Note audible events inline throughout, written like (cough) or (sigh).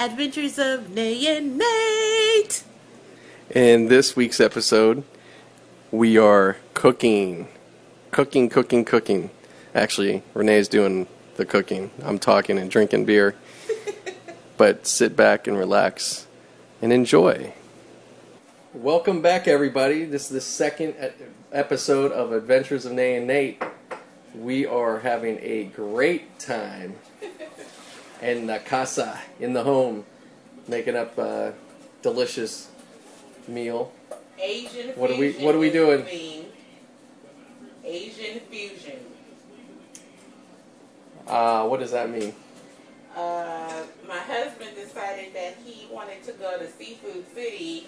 Adventures of Nay and Nate. In this week's episode, we are cooking. Cooking, cooking, cooking. Actually, Renee's doing the cooking. I'm talking and drinking beer. (laughs) but sit back and relax and enjoy. Welcome back, everybody. This is the second episode of Adventures of Nay and Nate. We are having a great time in the casa, in the home, making up a delicious meal. Asian What are we- what are we doing? Asian fusion. Uh, what does that mean? Uh, my husband decided that he wanted to go to Seafood City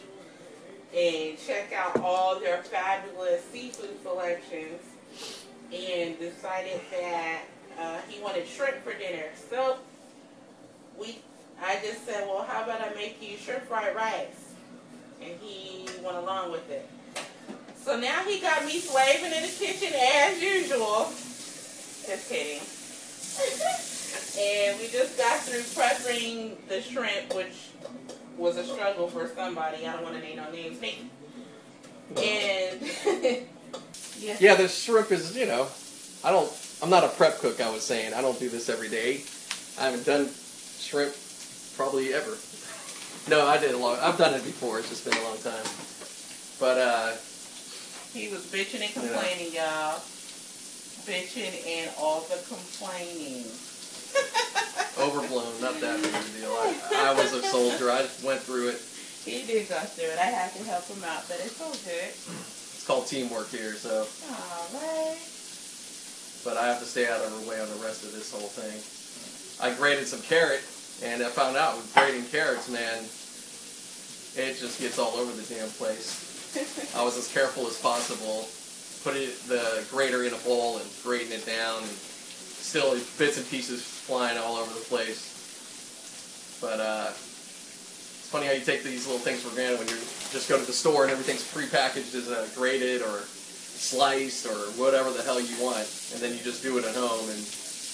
and check out all their fabulous seafood selections and decided that uh, he wanted shrimp for dinner. So I just said, well, how about I make you shrimp fried rice? And he went along with it. So now he got me slaving in the kitchen as usual. Just kidding. (laughs) and we just got through prepping the shrimp, which was a struggle for somebody. I don't want to name no names. Me. And yeah, (laughs) Yeah, the shrimp is, you know, I don't, I'm not a prep cook, I was saying. I don't do this every day. I haven't done shrimp probably ever. No, I did a long, I've done it before, it's just been a long time. But, uh, he was bitching and complaining, y'all. Bitching and all the complaining. (laughs) overblown, not that big of a deal. I, I was a soldier, I went through it. He did go through it. I had to help him out, but it's all good. It's called teamwork here, so, All right. but I have to stay out of her way on the rest of this whole thing. I grated some carrot, and I found out with grating carrots, man, it just gets all over the damn place. (laughs) I was as careful as possible, putting the grater in a bowl and grating it down, and still bits and pieces flying all over the place. But uh, it's funny how you take these little things for granted when you just go to the store and everything's prepackaged as a grated or sliced or whatever the hell you want, and then you just do it at home, and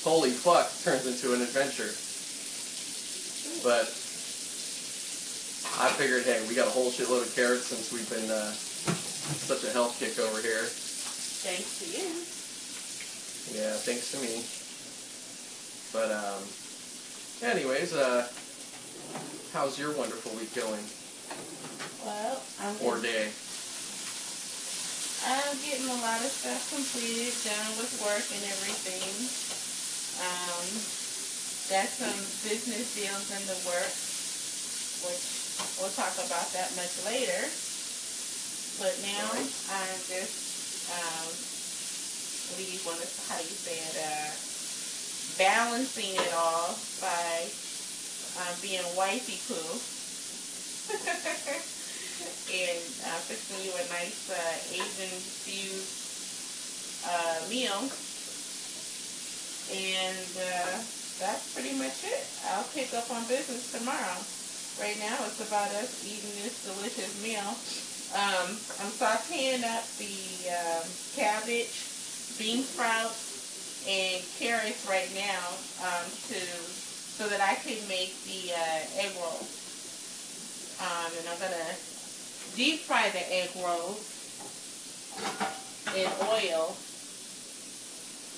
holy fuck, turns into an adventure. But I figured, hey, we got a whole shitload of carrots since we've been uh, such a health kick over here. Thanks to you. Yeah, thanks to me. But um, anyways, uh, how's your wonderful week going Well, I'm or day? I'm getting a lot of stuff completed, done with work and everything. Um, got some business deals in the works, which we'll talk about that much later. But now I'm just, um, you want to, how do you say it, uh, balancing it all by um, being wifey poo. (laughs) and uh, fixing you a nice uh, Asian fused uh, meal. And uh, that's pretty much it. I'll pick up on business tomorrow. Right now, it's about us eating this delicious meal. Um, I'm sauteing up the um, cabbage, bean sprouts, and carrots right now um, to so that I can make the uh, egg rolls. Um, and I'm gonna deep fry the egg rolls in oil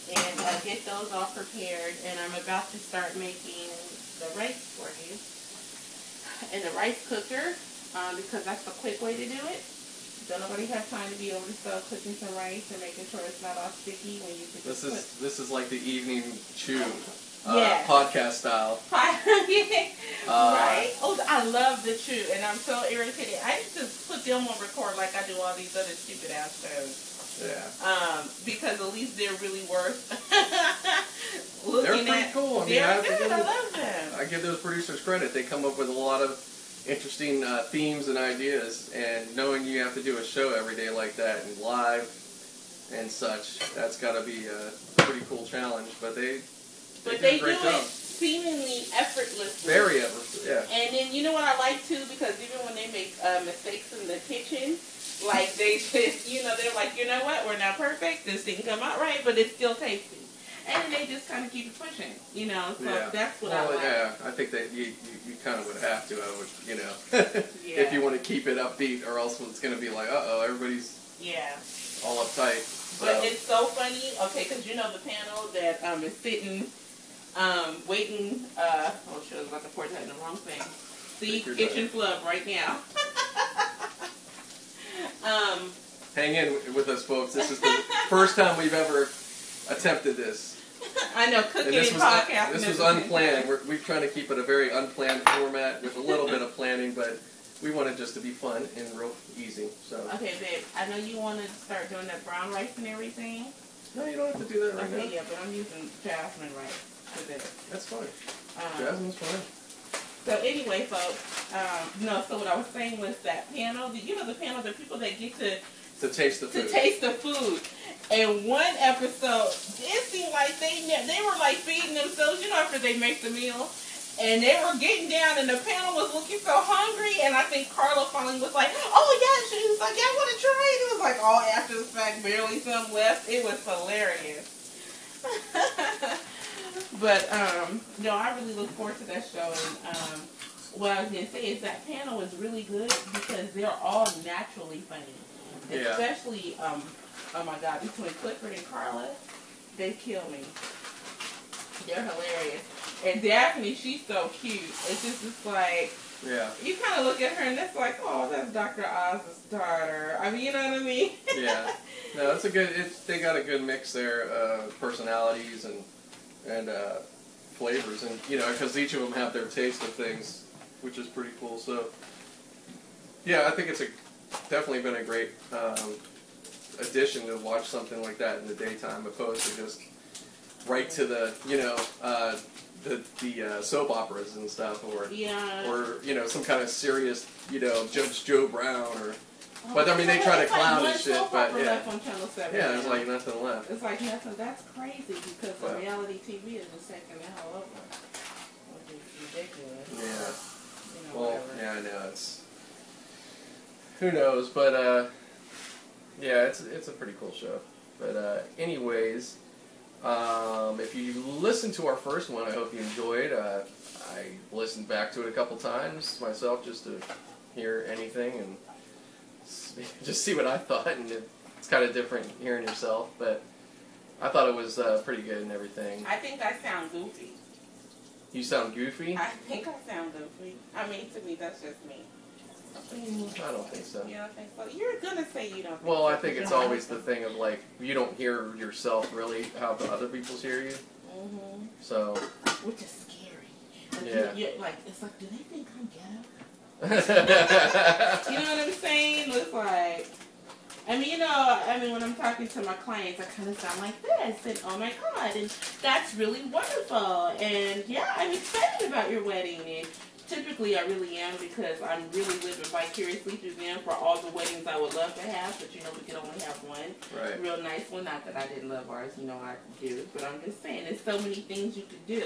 and uh, get those all prepared. And I'm about to start making the rice for you in the rice cooker um, because that's the quick way to do it. Don't nobody have time to be over the stove cooking some rice and making sure it's not all sticky when you can This just put is this is like the evening chew, uh, Yeah. podcast style. (laughs) Uh, right? Oh, I love the chew, and I'm so irritated. I to put them on record like I do all these other stupid ass shows. Yeah. Um, because at least they're really worth (laughs) They're looking pretty at. cool. I mean, they're I good. give I love them. I give those producers credit. They come up with a lot of interesting uh, themes and ideas, and knowing you have to do a show every day like that and live and such, that's got to be a pretty cool challenge. But they, but do they a do great it seemingly effortlessly. Very ever, yeah. And then you know what I like too, because even when they make uh, mistakes in the kitchen, like they just, you know, they're like, you know what, we're not perfect. This didn't come out right, but it's still tasty. And they just kind of keep it pushing, you know. So yeah. that's what well, I like. Yeah, I think that you, you, you kind of would have to, I would, you know, (laughs) Yeah. if you want to keep it upbeat, or else it's going to be like, uh oh, everybody's Yeah. all uptight. But it's so funny, okay, because you know the panel that um, is sitting, um, waiting. Uh, oh, shit, I was about to pour that in the wrong thing. See, kitchen flub right now. (laughs) um, hang in with us, folks. This is the first time we've ever attempted this. I know cooking And this was, podcasting. this was unplanned. We're, we're trying to keep it a very unplanned format with a little bit of planning, but we want it just to be fun and real easy. So, Okay, babe. I know you want to start doing that brown rice and everything. no, you don't have to do that right Okay, now. yeah, but I'm using jasmine rice for this. That's fine. Um, Jasmine's fine. So anyway, folks, um, no. So what I was saying was that panel. You know the panel, the people that get to To taste the to food. taste the food. And one episode, it seemed like they they were like feeding themselves, you know, after they make the meal. And they were getting down, and the panel was looking so hungry. And I think Carla finally was like, "Oh yeah," she was like, "Yeah, I want to try it." It was like all after the fact, barely some left. It was hilarious. (laughs) but um, no, I really look forward to that show. And um, what I was gonna say is that panel is really good because they're all naturally funny. Yeah. Especially, um, oh my God, between Clifford and Carla, they kill me. They're hilarious. And Daphne, she's so cute. It's just, it's like, Yeah. you kind of look at her and it's like, oh, that's Dr. Oz's daughter. I mean, you know what I mean? Yeah. No, it's a good. It's they got a good mix there, uh, personalities and and uh, flavors, and you know, because each of them have their taste of things, which is pretty cool. So, yeah, I think it's a definitely been a great um, addition to watch something like that in the daytime, opposed to just right to the you know uh, the the uh, soap operas and stuff, or yeah. or you know some kind of serious you know Judge Joe Brown or but, I mean, they try to like and shit, but, yeah. left on Channel 7 yeah, there's like nothing left. It's like nothing. That's crazy because the reality TV is just taking the hell over. Which is ridiculous. Yeah. You know, Well, whatever. yeah, I know it's who knows, but uh, yeah, it's it's a pretty cool show. But uh, anyways, um, if you listened to our first one, I hope you enjoyed. Uh, I listened back to it a couple times myself just to hear anything and (laughs) just see what I thought, and it, it's kind of different hearing yourself, but. I thought it was uh, pretty good and everything. I think I sound goofy. You sound goofy. I think I sound goofy. I mean, to me, that's just me. Mm, I don't think so. You don't think so? You're gonna say you don't. Think Well, so, I think it's always the thing of like you don't hear yourself really how the other people hear you. Mm-hmm. So Which is scary. Like, Yeah. you- you're like it's like, do they think I'm ghetto? You know what I'm saying? It's like, I mean, you know, I mean, when I'm talking to my clients, I kind of sound like this, and oh my god, and that's really wonderful, and yeah, I'm excited about your wedding, and typically I really am because I'm really living vicariously through them for all the weddings I would love to have, but you know, we can only have one right. real nice one. Not that I didn't love ours, you know, I do, but I'm just saying, there's so many things you could do.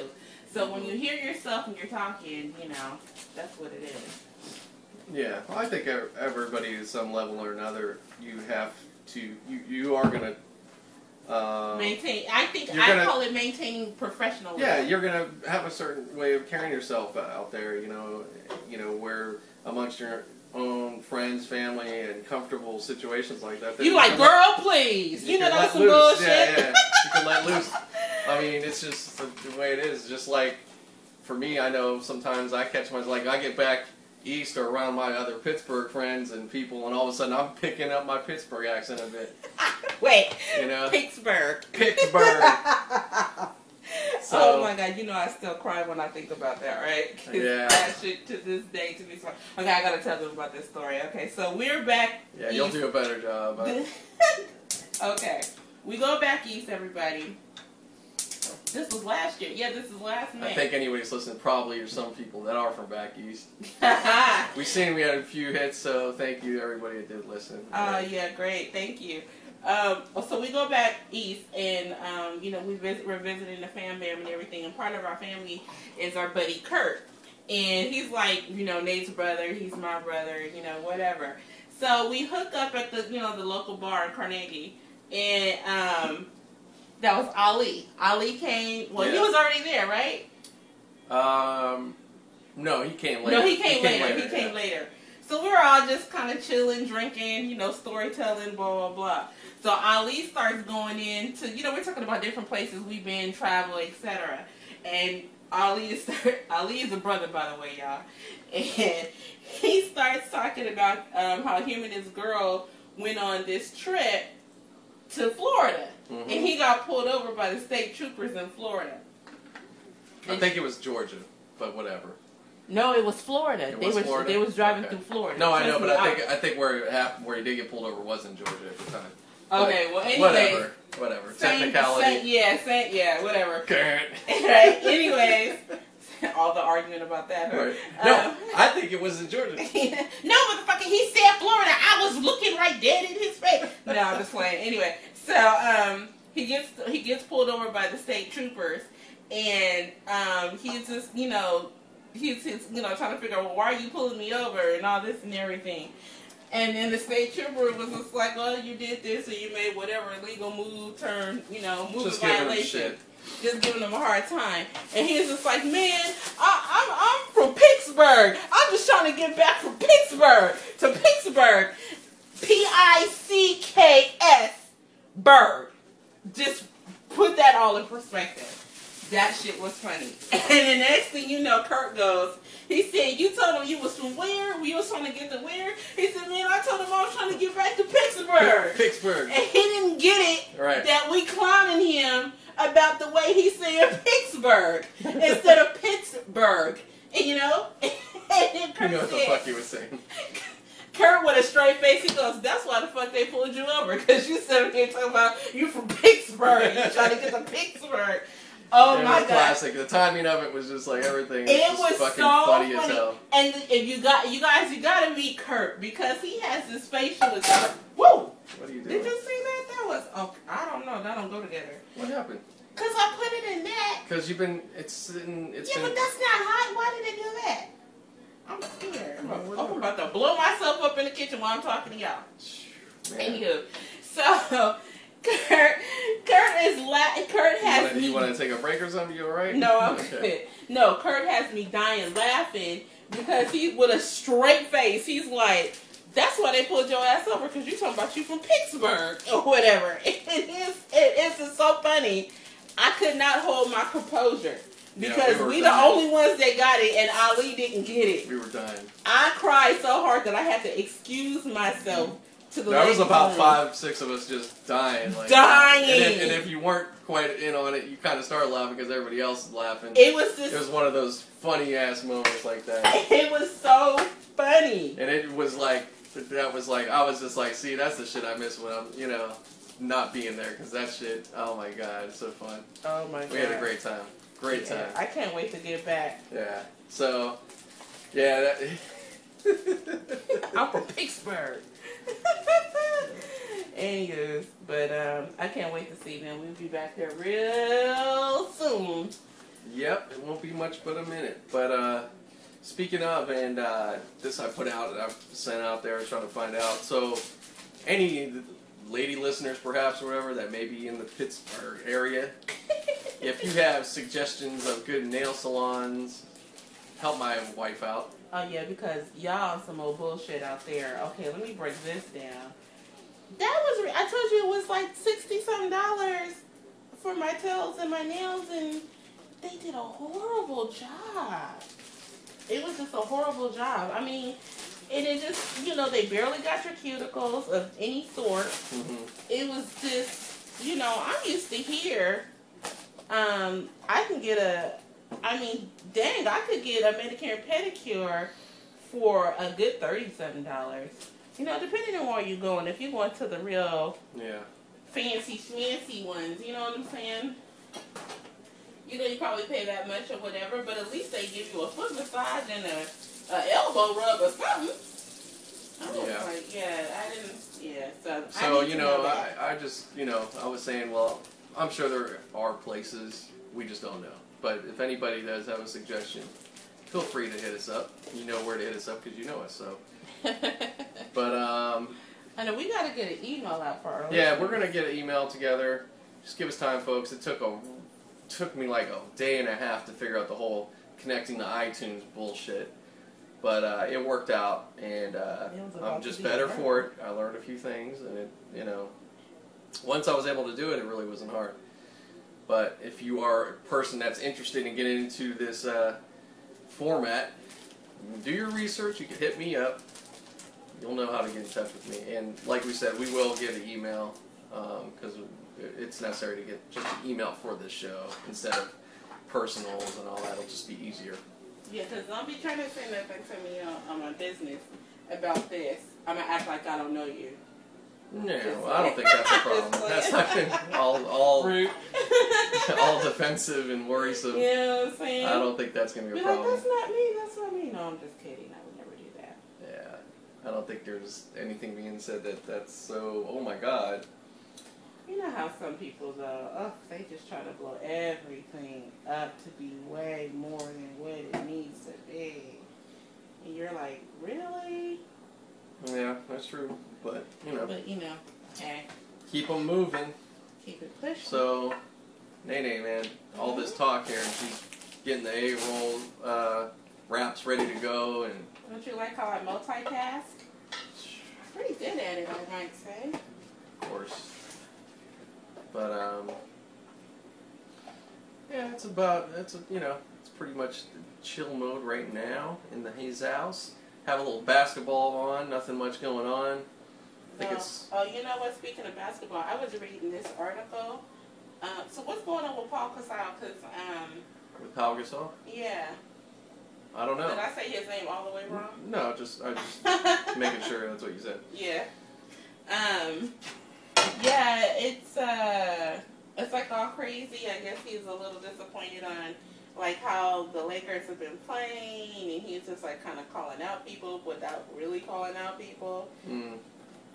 So when you hear yourself and you're talking, you know, that's what it is. Yeah, well, I think everybody at some level or another, you have to, you, you are gonna, um, Maintain. I think I gonna- call it maintaining professionalism. yeah, you're gonna have a certain way of carrying yourself out there. You know, you know where amongst your own friends, family, and comfortable situations like that. that You like, girl, please. You, know can that's some loose. bullshit. Yeah, yeah. You (laughs) can let loose. I mean, it's just the, the way it is. Just like for me, I know sometimes I catch myself like I get back east or around my other Pittsburgh friends and people, and all of a sudden I'm (laughs) picking up my Pittsburgh accent a bit. (laughs) Wait, You know, Pittsburgh. Pittsburgh. (laughs) So- oh my god, you know I still cry when I think about that, right? Yeah. That shit to this day to me. So, okay, I gotta tell them about this story. Okay, so we're back. Yeah, you'll do a better job. Okay, we go back east, everybody. This was last year. Yeah, this is last May. I think anybody's listening probably are some people that are from back east. (laughs) We've seen we had a few hits, so thank you to everybody that did listen. Oh yeah, great, thank you. Um, so we go back east, and um, you know we visit, we're visiting the fam bam and everything. And part of our family is our buddy Kurt, and he's like you know Nate's brother. He's my brother, you know whatever. So we hook up at the you know the local bar in Carnegie, and um, that was Ali. Ali came. Well, he was already there, right? Um, No, he came later. No, he came, later. He came yeah. later. So we were all just kind of chilling, drinking, you know, storytelling, blah blah blah. So Ali starts going into, you know, we're talking about different places we've been, travel, etc. And Ali is (laughs) Ali is a brother, by the way, y'all. And (laughs) he starts talking about um, how him and his girl went on this trip to Florida, Mhm. and he got pulled over by the state troopers in Florida. I think it was Georgia, but whatever. No, it was Florida. It they was was Florida? they was driving Okay. through Florida. No, I know, but I think I think where it happened, where he did get pulled over was in Georgia at the time. Okay, But well, anyway, whatever, whatever. Same, Technicality. same, yeah, same, yeah, whatever. (laughs) Current. right. Anyways, (laughs) all the argument about that. huh? Right. No, Um, I think it was in Georgia. (laughs) no, motherfucker, he said Florida. I was looking right dead in his face. No, I'm just playing. Anyway, so um, he gets he gets pulled over by the state troopers, and um, he's just you know he's, he's you know trying to figure out well, why are you pulling me over and all this and everything. And then the state trooper was just like, "Oh, you did this, or you made whatever illegal move, turn, you know, move Just in giving him violation." shit. just giving him a hard time. And he's just like, man, I, I'm, I'm from Pittsburgh. I'm just trying to get back from Pittsburgh to Pittsburgh. P I C K S, Bird. Just put that all in perspective. That shit was funny. (laughs) And the next thing you know, Kurt goes, he said, you told him you was from where? We was trying to get to where? He said, man, I told him I was trying to get back to Pittsburgh. (laughs) Pittsburgh. And he didn't get it Right. that we clowning him about the way he said Pittsburgh (laughs) instead of Pittsburgh. You know? And then You know what the fuck he was saying. Kurt with a straight face, he goes, that's why the fuck they pulled you over. Because you said here talking about you from Pittsburgh. You trying to get to Pittsburgh. (laughs) Oh it my was god. classic. The timing of it was just like everything. It just was fucking so funny, as funny. hell. And if you got you guys you gotta meet Kurt because he has this facial expression. Whoa! What are you doing? Did you see that? That was oh I don't know, that don't go together. What happened? Cause I put it in that. Because you've been. It's in. It's yeah, been. but that's not hot. Why did it do that? I'm scared. I'm, Well, I'm about to blow myself up in the kitchen while I'm talking to y'all. Man. Anywho, so (laughs) Kurt, Kurt is la- Kurt You has wanna, me. you want to take a break or something? You alright? No, I'm okay. good. No, Kurt has me dying laughing because he's with a straight face. He's like, "That's why they pulled your ass over because you're talking about you from Pittsburgh (laughs) or whatever." (laughs) It is. It is so funny. I could not hold my composure Yeah, because we were we, the only ones that got it, and Ali didn't get it. We were dying. I cried so hard that I had to excuse myself to the. There was about room. five, six of us just dying. Like, Dying. And if, and if you weren't quite in on it, you kind of started laughing because everybody else is laughing. It was It was one of those funny ass moments like that. (laughs) It was so funny. And it was like, that was like, I was just like, see, that's the shit I miss when I'm, you know, not being there because that shit, oh my god, it's so fun. Oh my god. We had a great time. Great Yeah, time. I can't wait to get back. Yeah. So, yeah, that. (laughs) I'm from Pittsburgh. (laughs) Anywho, but um, I can't wait to see them. We'll be back there real soon. Yep, it won't be much but a minute. But uh, speaking of, and uh, this I put out, I've sent out there trying to find out. So, any lady listeners, perhaps, or whatever, that may be in the Pittsburgh area, (laughs) if you have suggestions of good nail salons, help my wife out. Oh yeah, because y'all some old bullshit out there. Okay, let me break this down. That was re- I told you it was like sixty something dollars for my toes and my nails, and they did a horrible job. It was just a horrible job. I mean, and it just you know they barely got your cuticles of any sort. hmm It was just you know I'm used to here. Um, I can get a. I mean, dang, I could get a Medicare pedicure for a good thirty-seven dollars. You know, depending on where you're going. If you're going to the real Yeah. fancy schmancy ones, you know what I'm saying? You know, you probably pay that much or whatever, but at least they give you a foot massage and a, a elbow rub or something. I was Yeah. like, yeah, I didn't, yeah. So, So you to know. I, I just you know, I was saying, well, I'm sure there are places we just don't know. But if anybody does have a suggestion, feel free to hit us up. You know where to hit us up because you know us. So, (laughs) but um, I know we got to get an email out for our yeah, we're gonna get an email together. Just give us time, folks. It took a took me like a day and a half to figure out the whole connecting to iTunes bullshit. But uh, it worked out, and uh, It was about I'm just better for it. I learned a few things, and it, you know, once I was able to do it, it really wasn't hard. But if you are a person that's interested in getting into this uh, format, do your research. You can hit me up. You'll know how to get in touch with me. And like we said, we will get an email because it's necessary to get just an email for this show instead of personals and all that. It'll just be easier. Yeah, because don't be trying to say nothing to me on, on my business about this. I'm going to act like I don't know you. No, Just I don't think that's a (laughs) problem. That's like- not all all (laughs) Rude. (laughs) all defensive and worrisome. You know what I'm saying? I don't think that's gonna be Be a like, problem. that's not me, that's not me. No, I'm just kidding. I would never do that. Yeah, I don't think there's anything being said that that's so. Oh my God. You know how some people though, oh, they just try to blow everything up to be way more than what it needs to be. And you're like, really? Yeah, that's true. But you know, But you know, hey, keep them moving. keep it pushing. So, Nene, man, all this talk here, and she's getting the A roll uh, wraps ready to go, and Don't you like how I multitask? Pretty good at it, I might say. of course. But um, yeah, it's about it's you know it's pretty much chill mode right now in the Hayes house. Have a little basketball on, nothing much going on. I think No. it's Oh, you know what? Speaking of basketball, I was reading this article. Um, so what's going on with Paul Casal? Because, um, with Pau Gasol. yeah. I don't know. Did. I say his name all the way wrong? No, just I just (laughs) making sure that's what you said. Yeah. Um. Yeah, it's uh, it's like all crazy. I guess he's a little disappointed on like how the Lakers have been playing, and he's just like kind of calling out people without really calling out people. Mm.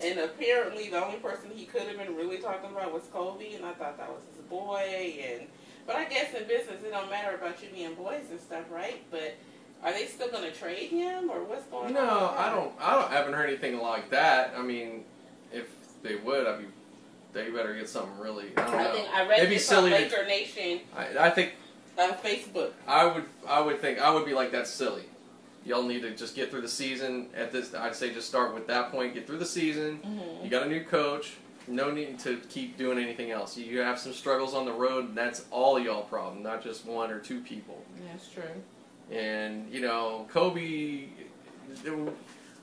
And apparently, the only person he could have been really talking about was Kobe, and I thought that was his boy. And but I guess in business, it don't matter about you being boys and stuff, right? But are they still going to trade him, or what's going on? No, I don't. I don't. I haven't heard anything like that. I mean, if they would, I'd be. They better get something really. I don't know. Think I read It'd be silly on to- Nation I, I think uh, Facebook. I would. I would think I would be like that's silly. Y'all need to just get through the season. At this, I'd say just start with that point. Get through the season. Mm-hmm. You got a new coach. No need to keep doing anything else. You have some struggles on the road. And that's all y'all problem, not just one or two people. That's true. And you know, Kobe.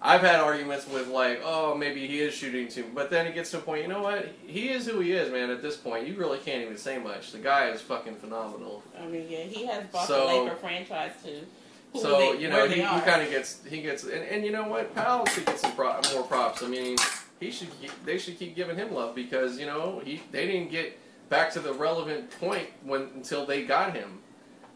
I've had arguments with like, oh, maybe he is shooting too, but then it gets to a point. You know what? He is who he is, man. At this point, you really can't even say much. The guy is fucking phenomenal. I mean, yeah, he has bought So- the Laker franchise too. Who so they- you know, he, he kind of gets he gets, and, and you know what? Powell should get some pro, more props. I mean, he should they should keep giving him love because you know he they didn't get back to the relevant point when until they got him.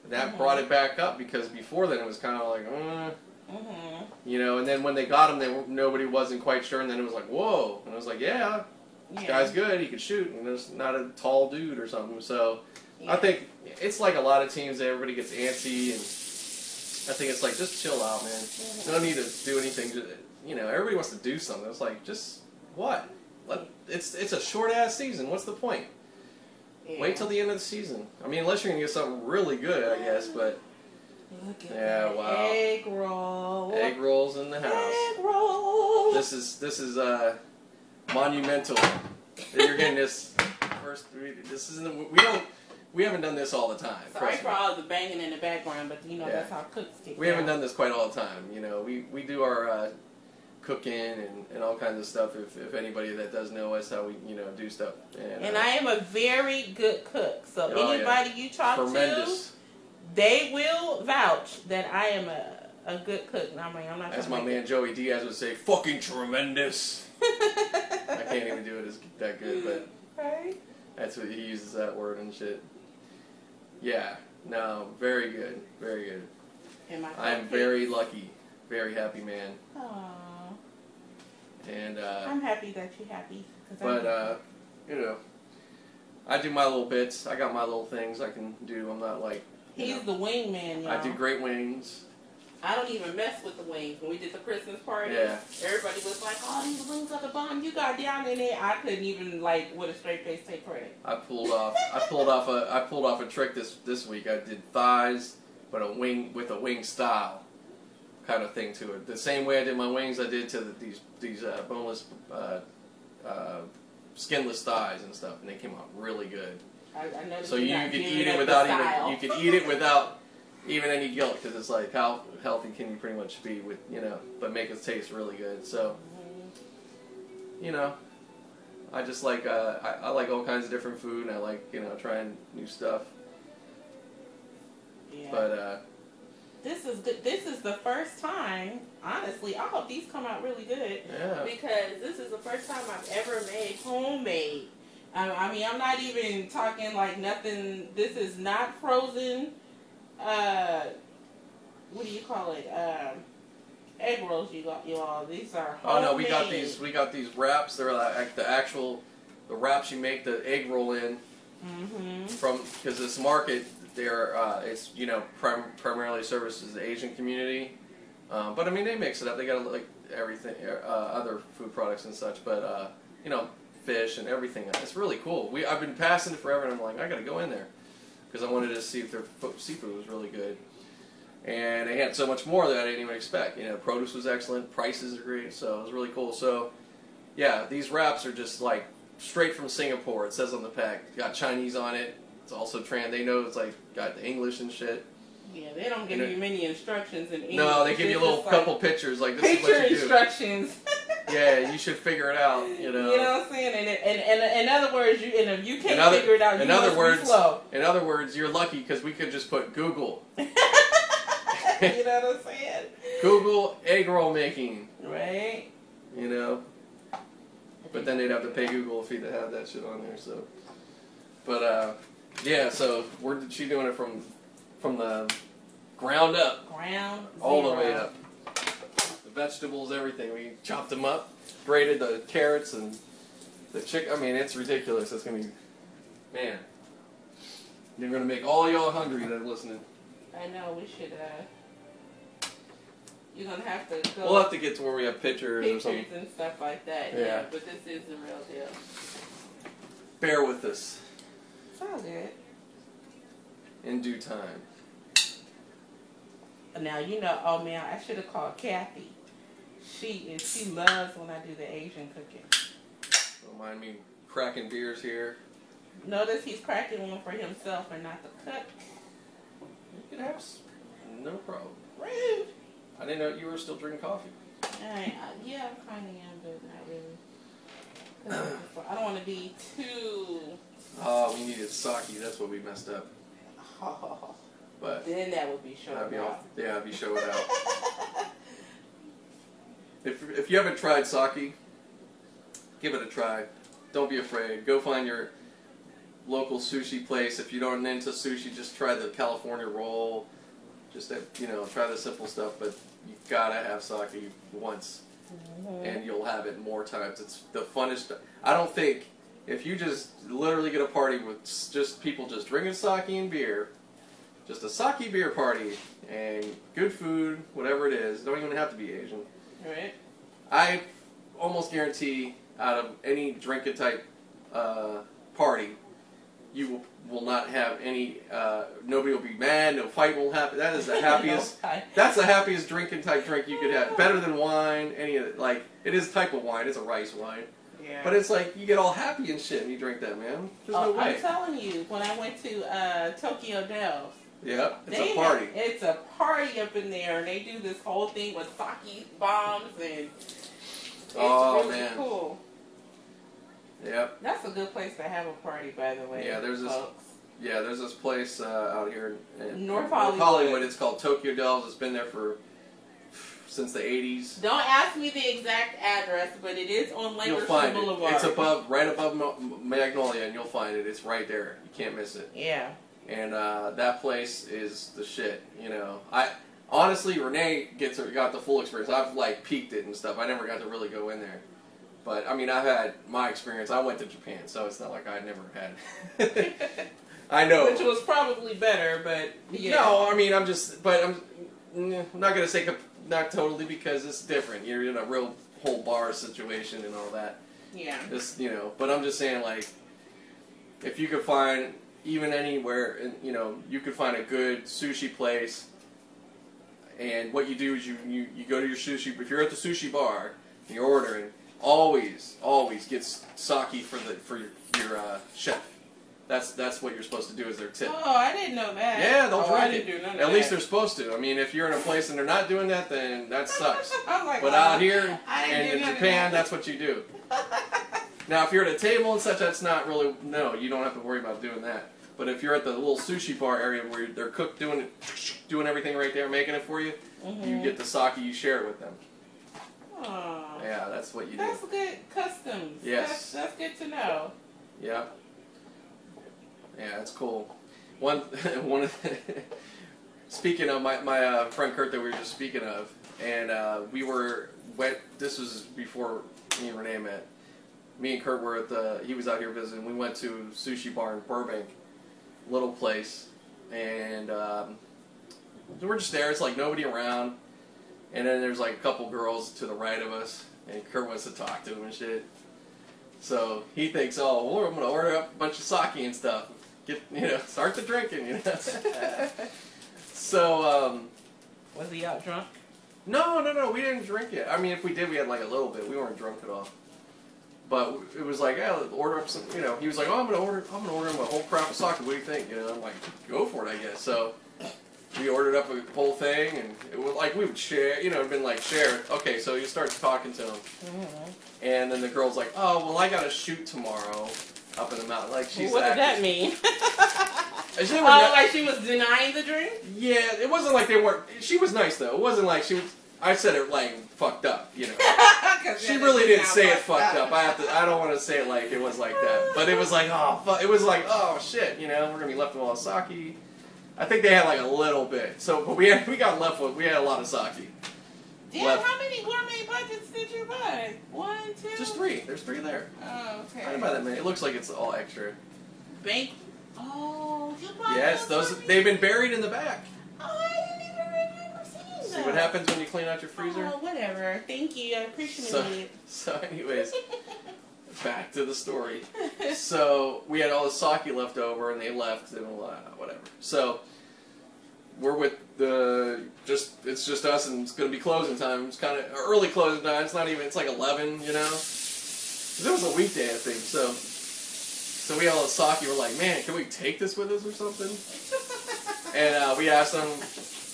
That Mhm. brought it back up because before then it was kind of like, uh, Mhm. you know, and then when they got him, they were, nobody wasn't quite sure, and then it was like, whoa, and I was like, yeah, this Yeah. guy's good, he can shoot, and there's not a tall dude or something. So Yeah. I think it's like a lot of teams, everybody gets antsy, and I think it's like just chill out, man. Mhm. No need to do anything. You know, everybody wants to do something. It's like just what? Let it's it's a short ass season. What's the point? Yeah. Wait till the end of the season. I mean, unless you're gonna get something really good, I guess. But Look at Yeah, that wow. egg roll. egg rolls in the house. Egg roll. This is this is uh monumental. that You're (laughs) getting this first. This isn't. We don't. We haven't done this all the time. Sorry for me. all the banging in the background, but you know Yeah. that's how cooks get We haven't done this quite all the time. You know, we, we do our uh, cooking and, and all kinds of stuff. If, if anybody that does know us, how we you know do stuff. And, And uh, I am a very good cook, so Oh, yeah. anybody you talk to, tremendous. They will vouch that I am a, a good cook. No, I mean, I'm not. As my man Joey Diaz would say, "Fucking tremendous." (laughs) I can't even do it as that good, but Right? that's what he uses that word and shit. Yeah, no, very good, very good. Am I I'm very lucky, very happy man, Aw. and uh, I'm happy that you're happy. But uh, you know, I do my little bits. I got my little things I can do. I'm not like you He's know, the wingman, y'all. I do great wings. I don't even mess with the wings. When we did the Christmas party, Yeah. everybody was like, "Oh, these wings are the bomb." You got down in there. I couldn't even like with a straight face take credit. I pulled off. I pulled off a. I pulled off a trick this this week. I did thighs, but a wing with a wing style kind of thing to it. The same way I did my wings, I did to the, these these uh, boneless, uh, uh, skinless thighs and stuff, and they came out really good. I, I So you could eat it without even you could eat it without even any guilt because it's like how healthy can you pretty much be with you know, but make it taste really good. So you know, I just like uh, I, I like all kinds of different food and I like you know trying new stuff. Yeah. But uh, this is good. This is the first time, honestly. I hope these come out really good yeah, because this is the first time I've ever made homemade. Um, I mean, I'm not even talking like nothing. This is not frozen. Uh, what do you call it? Um, egg rolls. You got you all. These are oh no, we got these we got these wraps. They're like the actual the wraps you make the egg roll in Mm-hmm. from because this market there uh, it's you know prim- primarily services the Asian community, um, but I mean they mix it up. They got like everything, uh, other food products and such, but uh, you know fish and everything. It's really cool. We I've been passing it forever, and I'm like I got to go in there because I wanted to see if their fo- seafood was really good. And they had so much more that I didn't even expect. You know, produce was excellent, prices are great, so it was really cool. So, yeah, these wraps are just like straight from Singapore. It says on the pack, got Chinese on it. It's also trans. They know it's like got the English and shit. Yeah, they don't give And it- you many instructions in English. No, they give you a little just like couple pictures like this is picture what you do. instructions. (laughs) Yeah, you should figure it out. You know. You know what I'm saying? And, and, and in other words, you and if you can't other- figure it out, you in other words- slow. In other words, you're lucky because we could just put Google, (laughs) you know what I'm saying? Google egg roll making. Right? You know. But then they'd have to pay Google a fee to have that shit on there. So, but uh, yeah. So where did she doing it from? From the ground up, ground all the way up. The vegetables, everything. We chopped them up, grated the carrots and the chick. I mean, it's ridiculous. It's gonna be, man. You're gonna make all y'all hungry that are listening. I know we should. uh You're gonna have to go We'll have to get to where we have pictures, or pictures something. and stuff like that. Yeah. But this is the real deal. Bear with us It's all good. in due time. Now you know. Oh man, I should have called Kathy. She is. She loves when I do the Asian cooking. Don't mind me cracking beers here. Notice he's cracking one for himself and not the cook. You can have no problem. Rude. I didn't know you were still drinking coffee. I, I, yeah, I kind of am, but not really. I don't want to be too. Oh, we needed sake. That's what we messed up. (laughs) But then that would be showing that'd be out. off. Yeah, I'd be showing out. (laughs) If if you haven't tried sake, give it a try. Don't be afraid. Go find your local sushi place. If you don't into sushi, just try the California roll. Just you know, try the simple stuff. But you gotta have sake once. Mhm. and you'll have it more times. It's the funnest. I don't think if you just literally get a party with just people just drinking sake and beer, just a sake beer party and good food, whatever it is, don't even have to be Asian. Right? I almost guarantee out of any drinking type uh, party, you will, will not have any. Uh, nobody will be mad. No fight will happen. That is the (laughs) happiest. No, That's the happiest drinking type drink you could have. Better than wine. Any of it. Like it is a type of wine. It's a rice wine. yeah. But it's like you get all happy and shit and you drink that, man. There's Oh, no way. I'm telling you, when I went to uh, Tokyo Delve's, Yep. It's they a party. have- it's a party up in there, and they do this whole thing with sake bombs, and it's Oh, really man. cool. Yep. That's a good place to have a party, by the way. Yeah, there's this- folks. Yeah. There's this place uh, out here in, in North Hollywood. Hollywood. It's called Tokyo Delve's. It's been there for since the 80s. Don't ask me the exact address, but it is on You'll Boulevard. it. It's above, right above Magnolia, and you'll find it. It's right there. You can't miss it. Yeah. And uh, that place is the shit. You know, I honestly Renee gets got the full experience. I've like peaked it and stuff. I never got to really go in there, but I mean, I've had my experience. I went to Japan, so it's not like I never had. (laughs) I know. Which was probably better, but yeah. No, I mean, I'm just, but I'm, mm, I'm not gonna say not totally because it's different. You're in a real whole bar situation and all that. Yeah. This, you know, but I'm just saying, like, if you could find even anywhere, you know, you could find a good sushi place. And what you do is you, you, you go to your sushi. If you're at the sushi bar and you're ordering, always always get sake for the for your, your uh, chef. That's that's what you're supposed to do as their tip. Oh, I didn't know that. Yeah, they'll oh, drink I it. didn't do none of At that. least they're supposed to. I mean, if you're in a place and they're not doing that, then that sucks. (laughs) Like, But out here and in Japan, that. that's what you do. (laughs) Now, if you're at a table and such, that's not really no. You don't have to worry about doing that. But if you're at the little sushi bar area where they're cook doing it, doing everything right there, making it for you, you Mhm. get the sake, you share it with them. Aw. Yeah, that's what you do. That's good customs. Yes. That's, that's good to know. Yeah. Yeah, that's cool. One, (laughs) one. Of the, speaking of my my uh, friend Kurt that we were just speaking of, and uh, we were went. This was before me and Renee met. Me and Kurt were at the. He was out here visiting. We went to sushi bar in Burbank, little place, and um, we're just there. It's like nobody around, and then there's like a couple girls to the right of us, and Kurt wants to talk to him and shit. So he thinks, oh, well, I'm gonna order up a bunch of sake and stuff. Get you know, start the drinking, you know. (laughs) so um, Was he out drunk? no, no, no, we didn't drink it. I mean, if we did, we had like a little bit. We weren't drunk at all. But it was like, yeah, order up some. You know, he was like, oh, I'm gonna order, I'm gonna order him a whole crap of sake. What do you think? You know, I'm like, go for it, I guess. So we ordered up a whole thing, and it was like we would share. You know, it'd been like share. Okay, so he starts talking to him. Mm-hmm. And then the girl's like, "Oh, well, I got to shoot tomorrow up in the mountain." Like she's what did that mean? (laughs) Oh, not- like she was denying the drink? yeah, it wasn't like they weren't. She was nice though. It wasn't like she was. I said it like fucked up, you know. (laughs) She really didn't say it fucked up. I have to. I don't want to say it like it was like that. But it was like, oh, fu-. it was like, oh shit, you know, we're gonna be left with all sake. I think they had like a little bit. So, but we had we got left with we had a lot of sake. Damn, Left. how many gourmet buckets did you buy? One, two? Just three. There's three there. Oh, okay. I didn't buy that many. It looks like it's all extra. Bank. Oh, you bought Yes, those those they've been buried in the back. Oh, See what happens when you clean out your freezer? Oh, whatever. Thank you. I appreciate So, it. (laughs) so anyways, (laughs) back to the story. (laughs) So we had all the sake left over, and they left, and uh, whatever. So we're with the just it's just us, and it's gonna be closing time. It's kind of early closing time. It's not even. It's like eleven, you know. 'Cause it was a weekday, I think. So so we all the sake. We're like, man, can we take this with us or something? And uh, we asked them,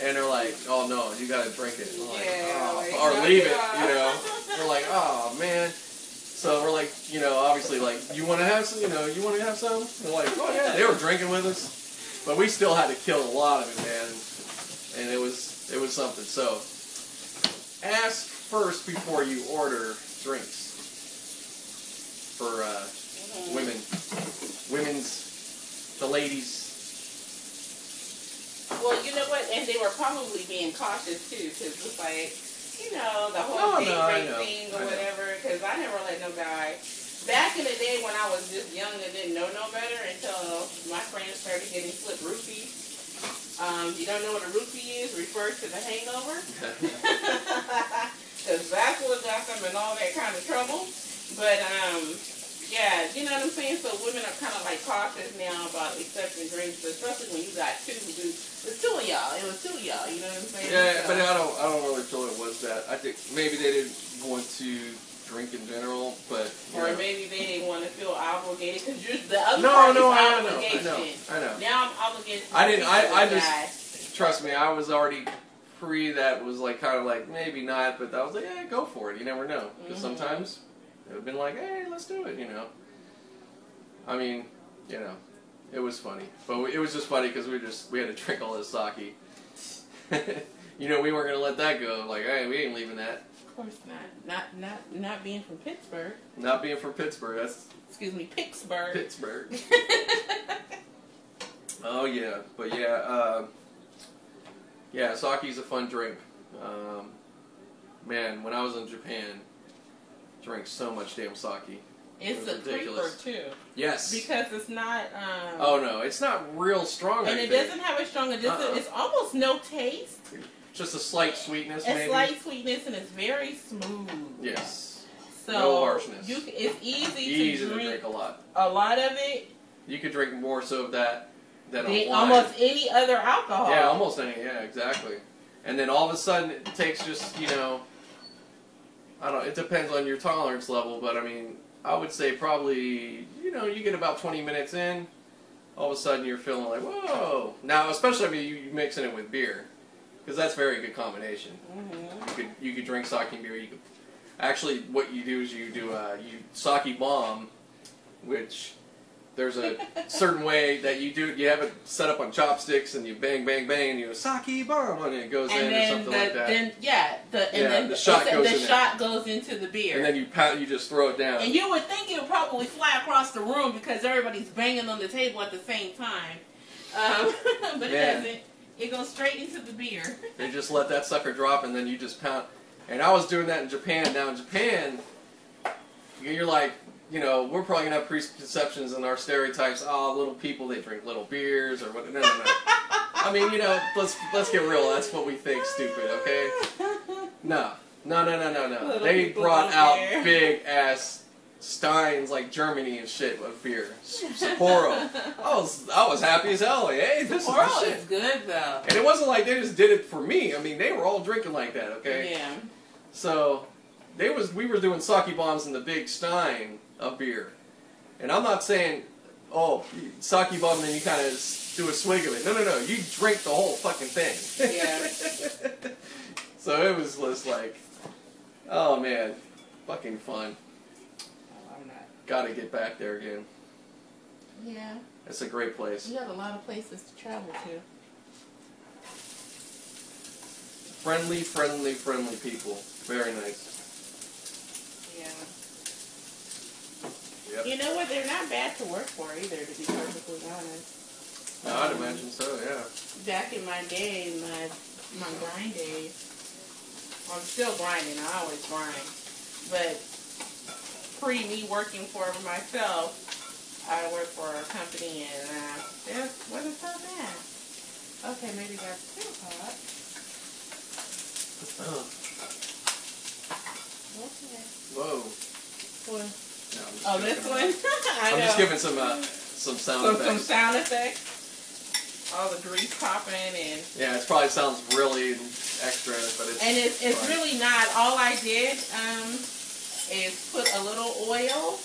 and they're like, "Oh no, you gotta drink it." Like, Yeah, "Oh," like, or leave it you know. We're like, "Oh man." So we're like, you know, obviously, like, you want to have some, you know, you want to have some? They're like, oh yeah, they were drinking with us, but we still had to kill a lot of it, man, and it was it was something. So ask first before you order drinks for uh, women, women's, the ladies. Well, you know what? And they were probably being cautious too, because it's like, you know, the whole No, date no, rape thing or whatever. Because I never let no guy. Back in the day when I was just young and didn't know no better until my friends started getting slipped roofies. Um, you don't know what a roofie is? Refers to the hangover. Because that's what got them in all that kind of trouble. But, um, yeah, you know what I'm saying? So women are kind of like cautious now about accepting drinks, but especially when you got two dudes. It's two of y'all. It was two of y'all. You know what I'm saying? Yeah, So- but I don't. I don't really feel it was that. I think maybe they didn't want to drink in general, but Or know. maybe they didn't want to feel obligated because you're the other no, part no, I know, I know, I know. Now I'm obligated. To I didn't- I- I just-. Trust me, I was already pre. That was like kind of like maybe not, but I was like, yeah, go for it. You never know, because Mhm. sometimes it would have been like, hey, let's do it. You know. I mean, you know, it was funny, but it was just funny because we just we had to (laughs) drink all this sake. (laughs) you know, we weren't gonna let that go. Like, hey, we ain't leaving that. Of course not. Not not not being from Pittsburgh. Not being from Pittsburgh, that's Excuse me, Pittsburgh. Pittsburgh. (laughs) Oh yeah, but yeah, uh, yeah, sake's a fun drink. Um, man, when I was in Japan, drank so much damn sake. it's It a ridiculous. creeper too, Yes. because it's not. Um, oh no, it's not real strong. And it doesn't have a strong. It Uh-uh. It's almost no taste. Just a slight sweetness, A maybe. slight sweetness, and it's very smooth. Yes. So No harshness. You, it's easy, Easy to to drink drink a lot. a lot of it, You could drink more so of that than a The- almost any other alcohol. Yeah, almost any. Yeah, exactly. And then all of a sudden, it takes just you know, I don't. It depends on your tolerance level, but I mean, I would say probably you know you get about twenty minutes in, all of a sudden you're feeling like whoa. Now, especially if you you mixing it with beer, because that's a very good combination. Mhm. You could you could drink sake beer. You could actually what you do is you do a you sake bomb, which there's a certain way that you do. it. You have it set up on chopsticks and you bang bang bang and you go sake bomb and it goes And in or something the, like that. then yeah, the and Yeah, then the shot goes the there. shot goes into the beer. and then you pound, you just throw it down. And you would think it would probably fly across the room because everybody's banging on the table at the same time. Um, (laughs) but Yeah. it doesn't. It goes straight into the beer. They just let that sucker drop and then you just pound. And I was doing that in Japan. Now in Japan, you're like, you know, we're probably gonna have preconceptions and our stereotypes. Oh, little people they drink little beers or what? No, no, no. I mean, you know, let's let's get real. That's what we think. Stupid, okay? No, no, no, no, no, no. Little They brought out big ass steins like Germany and shit of beer. Sapporo. I was I was happy as hell. Like, hey, this is the shit. is good though. And it wasn't like they just did it for me. I mean, they were all drinking like that. Okay. Yeah. So they was we were doing sake bombs in the big stein of beer, and I'm not saying, oh, sake bomb, then you kind of do a swig of it. No, no, no. You drink the whole fucking thing. Yeah. (laughs) so it was just like, oh man, fucking fun. Oh, I'm not. Got to get back there again. Yeah. It's a great place. You have a lot of places to travel to. Friendly, friendly, friendly people. Very nice. Yeah. Yep. You know what? They're not bad to work for either, to be perfectly honest. No, I'd imagine so. Yeah. Back in my day, my my grind days, I'm still grinding. I always grind, but pre me working for myself, I worked for a company and uh, it wasn't so bad. Okay, maybe that's too hot. Okay. Whoa. What? No, Oh, this one? (laughs) I I'm know. just giving some uh, some sound some, some effects. sound effects. All the grease popping and Yeah, it probably sounds really extra, but it's and it's it's really not. All I did um, is put a little oil.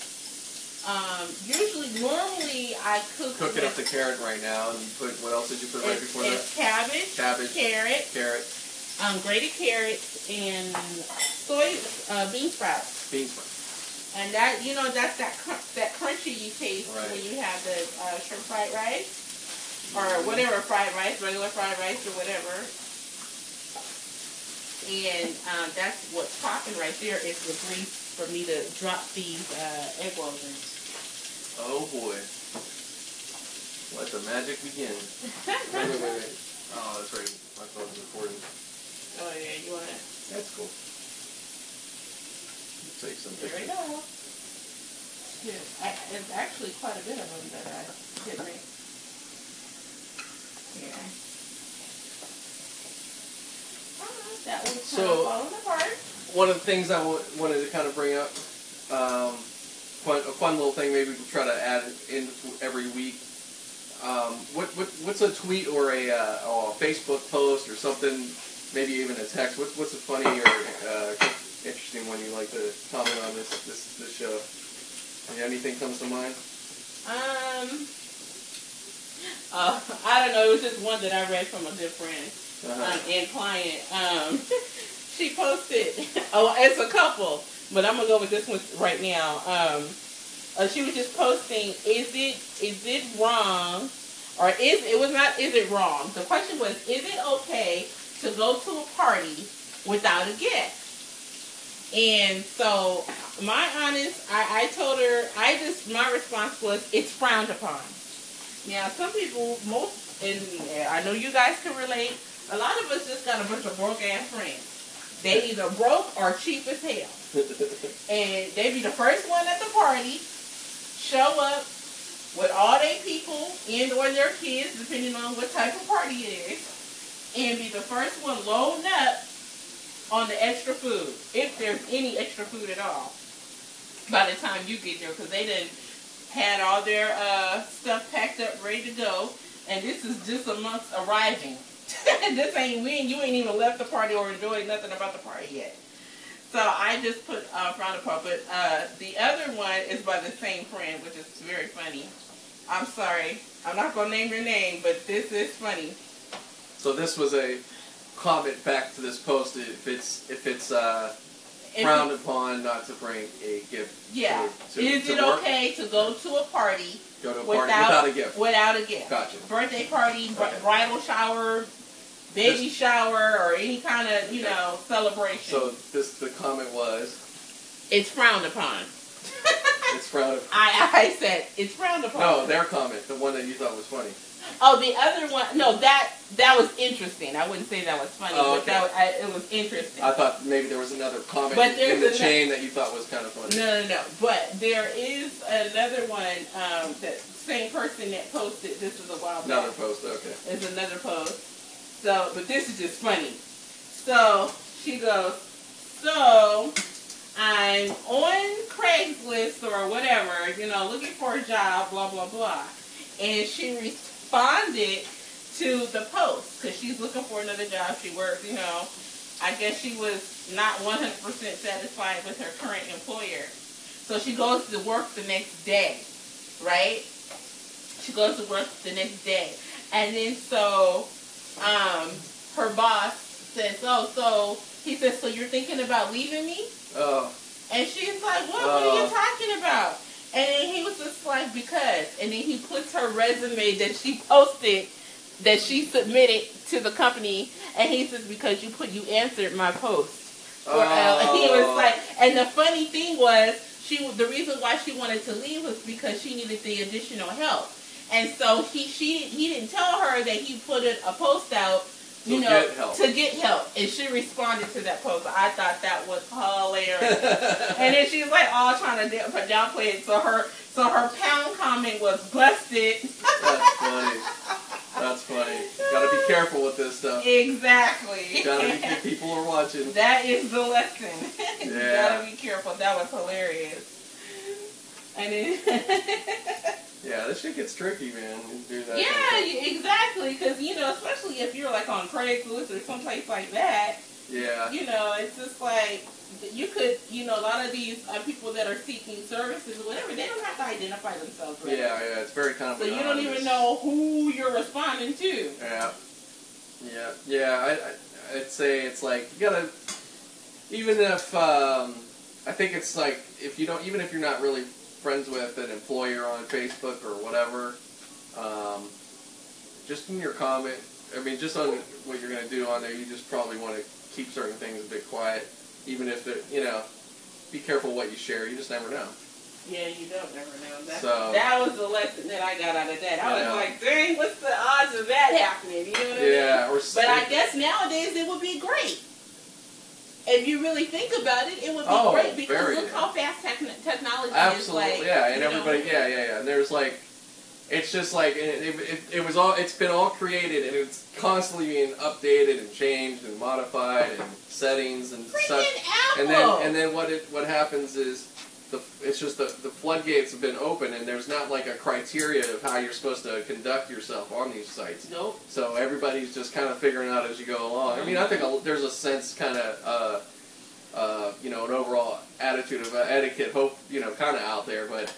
Um, usually, normally I cook cooking up the carrot right now. And you put what else did you put right before that? it's cabbage, Cabbage, carrot, carrot, um, grated carrots, and soy uh, bean sprouts. bean sprouts. And that you know that's that cr- that crunchy you taste Right. when you have the uh, shrimp fried rice or whatever fried rice, regular fried rice or whatever. And um, that's what's popping right there is the grease for me to drop these uh, egg rolls in. Oh boy. Let the magic begin. Wait, (laughs) wait, wait, wait. Oh, that's right. My phone's recording. oh yeah, you want it? That's cool. Take some There we pictures. go. Yeah, I, it's actually quite a bit of them that I did make. Yeah. Alright, That one's kind So- of falling apart. One of the things I wanted to kind of bring up, um, fun, a fun little thing maybe we'll try to add in every week. Um, what, what what's a tweet or a, uh, or a Facebook post or something, maybe even a text? What, what's a funny or uh, interesting one you like to comment on this this, this show? Anything comes to mind? Um, uh, I don't know. It was just one that I read from a good friend Uh-huh. um, and client. Um, (laughs) she posted. Oh, it's a couple, but I'm gonna go with this one right now. Um, uh, she was just posting. Is it is it wrong, or is it was not? Is it wrong? The question was: Is it okay to go to a party without a gift? And so, my honest, I, I told her, I just, my response was, it's frowned upon. Now, some people, most, and I know you guys can relate, a lot of us just got a bunch of broke ass friends. They either broke or cheap as hell. (laughs) And they be the first one at the party, show up with all their people and or their kids, depending on what type of party it is, and be the first one loading up on the extra food, if there's any extra food at all, by the time you get there, because they didn't had all their uh, stuff packed up, ready to go, and this is just amongst arriving. (laughs) this ain't we. You ain't even left the party or enjoyed nothing about the party yet. So I just put uh, frowned upon. But uh, the other one is by the same friend, which is very funny. I'm sorry. I'm not gonna name your name, but this is funny. So this was a comment back to this post. If it's if it's uh, If frowned upon not to bring a gift. Yeah. To, to, Is to it work, okay to go to a party Go to a party without without a gift. Without a gift. Gotcha. Birthday party, Okay. bridal shower, baby Just- shower, or any kind of you Okay. know celebration. So this the comment was it's frowned upon. it's frowned. (laughs) I I said it's frowned upon. No, their comment, the one that you thought was funny. Oh, the other one. No, that that was interesting. I wouldn't say that was funny, Oh, but that I, it was interesting. I thought maybe there was another comment But in the ano- chain that you thought was kind of funny. No, no, no. But there is another one. Um, that same person that posted. This was a while back. Another post. Okay. It's another post. So, but this is just funny. So she goes, so I'm on Craigslist or whatever, you know, looking for a job, blah blah blah, and she responded to the post because she's looking for another job. She works, you know. I guess she was not 100% satisfied with her current employer. So she goes to work the next day, right? She goes to work the next day. And then so um, her boss says, oh, so he says, so you're thinking about leaving me? Oh, And she's like, what, what are you Oh. talking about? And then he was just like, because. And then he puts her resume that she posted, that she submitted to the company, and he says, because you put, you answered my post. For, uh, and he was Oh. like, and the funny thing was, she the reason why she wanted to leave was because she needed the additional help, and so he she he didn't tell her that he put a post out, you To know, get help. to get help, and she responded to that post. I thought that was hilarious, (laughs) and then she was like all trying to down- downplay it. So her so her pound comment was busted. That's (laughs) funny. That's funny. Gotta be careful with this stuff. exactly. Gotta be good. (laughs) people are watching. That is the lesson. you Yeah. gotta be careful. That was hilarious. And then, Yeah, this shit gets tricky, man. Do that. yeah, exactly. Because you know, especially if you're like on Craigslist or someplace like that, Yeah. you know, it's just like you could, you know, a lot of these uh, people that are seeking services or whatever, they don't have to identify themselves. Right? Yeah, yeah. It's very of. So you don't even know who you're responding to. Yeah. Yeah. Yeah. I, I I'd say it's like you gotta. Even if um, I think it's like if you don't, even if you're not really friends with an employer on Facebook or whatever, um, just in your comment. I mean, just on what you're gonna do on there, you just probably want to keep certain things a bit quiet, even if it, you know, be careful what you share. You just never know. Yeah, you don't never know. That, So- that was the lesson that I got out of that. I I was like, dang, what's the odds of that happening? You know what I mean? Yeah. Or so But I guess nowadays it would be great. If you really think about it, it would be Oh, great because look how fast techn technology Absolutely, is. Like, absolutely yeah, and you know, everybody, yeah, yeah, yeah. And there's like, it's just like it, it, it, was all, it's been all created, and it's constantly being updated and changed and modified and settings and such. Freaking Apple. And then and then what it what happens is the it's just the the floodgates have been open, and there's not like a criteria of how you're supposed to conduct yourself on these sites. nope. So everybody's just kind of figuring out as you go along. I mean, I think a, there's a sense, kind of, uh, uh, you know, an overall attitude of uh, etiquette, hope, you know, kind of out there. But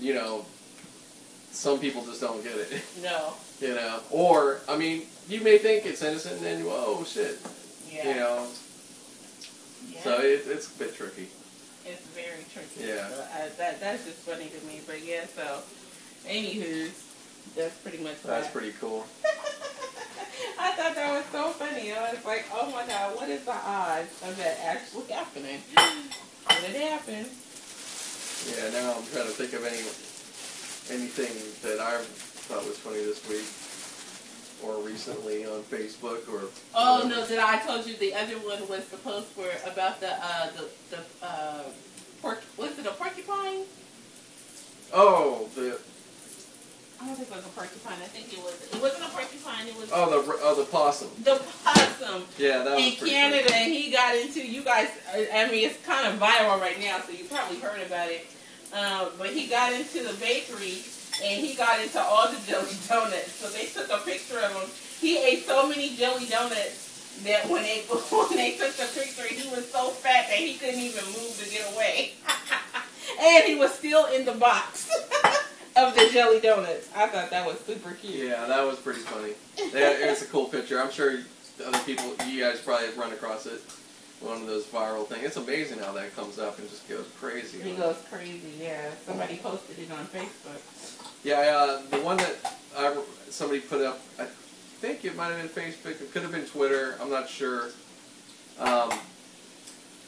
you know, some people just don't get it. (laughs) No. You know, or I mean, you may think it's innocent, and then you, oh shit, Yeah. you know. yeah. So it, it's a bit tricky. It's very tricky. Yeah. So I, that that's just funny to me. But yeah. So, anywho's, that's pretty much. That's that. pretty cool. (laughs) I thought that was so funny. I was like, oh my god, what is the odds of that actually happening? But it happened. Yeah. Now I'm trying to think of any anything that I thought was funny this week or recently on Facebook or. Oh no, Did I told you the other one was the post for about the uh the the uh porc was it a porcupine? Oh, the I don't think it was a porcupine. I think it was it wasn't a porcupine, it was oh the oh the possum. the possum Yeah, that was in Canada funny. and he got into you guys I I mean it's kind of viral right now, so you probably heard about it. Um, but he got into the bakery and he got into all the jelly donuts. So they took a picture of him. He ate so many jelly donuts that when they (laughs) when they took the picture, he was so fat that he couldn't even move to get away. (laughs) and he was still in the box (laughs) of the jelly donuts. I thought that was super cute. Yeah, that was pretty funny. Yeah, it's a cool picture. I'm sure other people, you guys probably have run across it. One of those viral things. It's amazing how that comes up and just goes crazy. He goes crazy, yeah. Somebody posted it on Facebook. Yeah, uh, the one that I, somebody put up, I think it might have been Facebook. It could have been Twitter. I'm not sure. Um,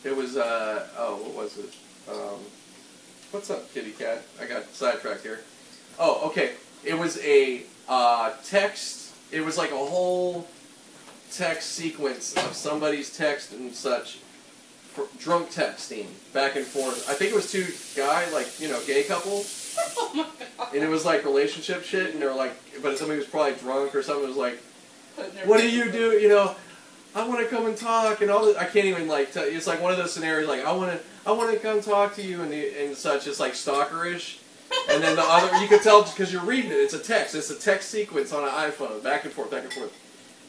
it was, uh, oh, what was it? Um, what's up, kitty cat? I got sidetracked here. Oh, okay. It was a uh, text. It was like a whole text sequence of somebody's text and such, drunk texting back and forth. I think it was two guy, like you know, gay couple, (laughs) Oh my god. and it was like relationship shit, and they were like, but somebody was probably drunk or something. Was like, what do you do? You know, I want to come and talk, and all this. I can't even like. Tell, it's like one of those scenarios. Like I want to, I want to come talk to you, and the, and such. It's like stalkerish. And then the other, you could tell because you're reading it. It's a text. It's a text sequence on an iPhone, back and forth, back and forth.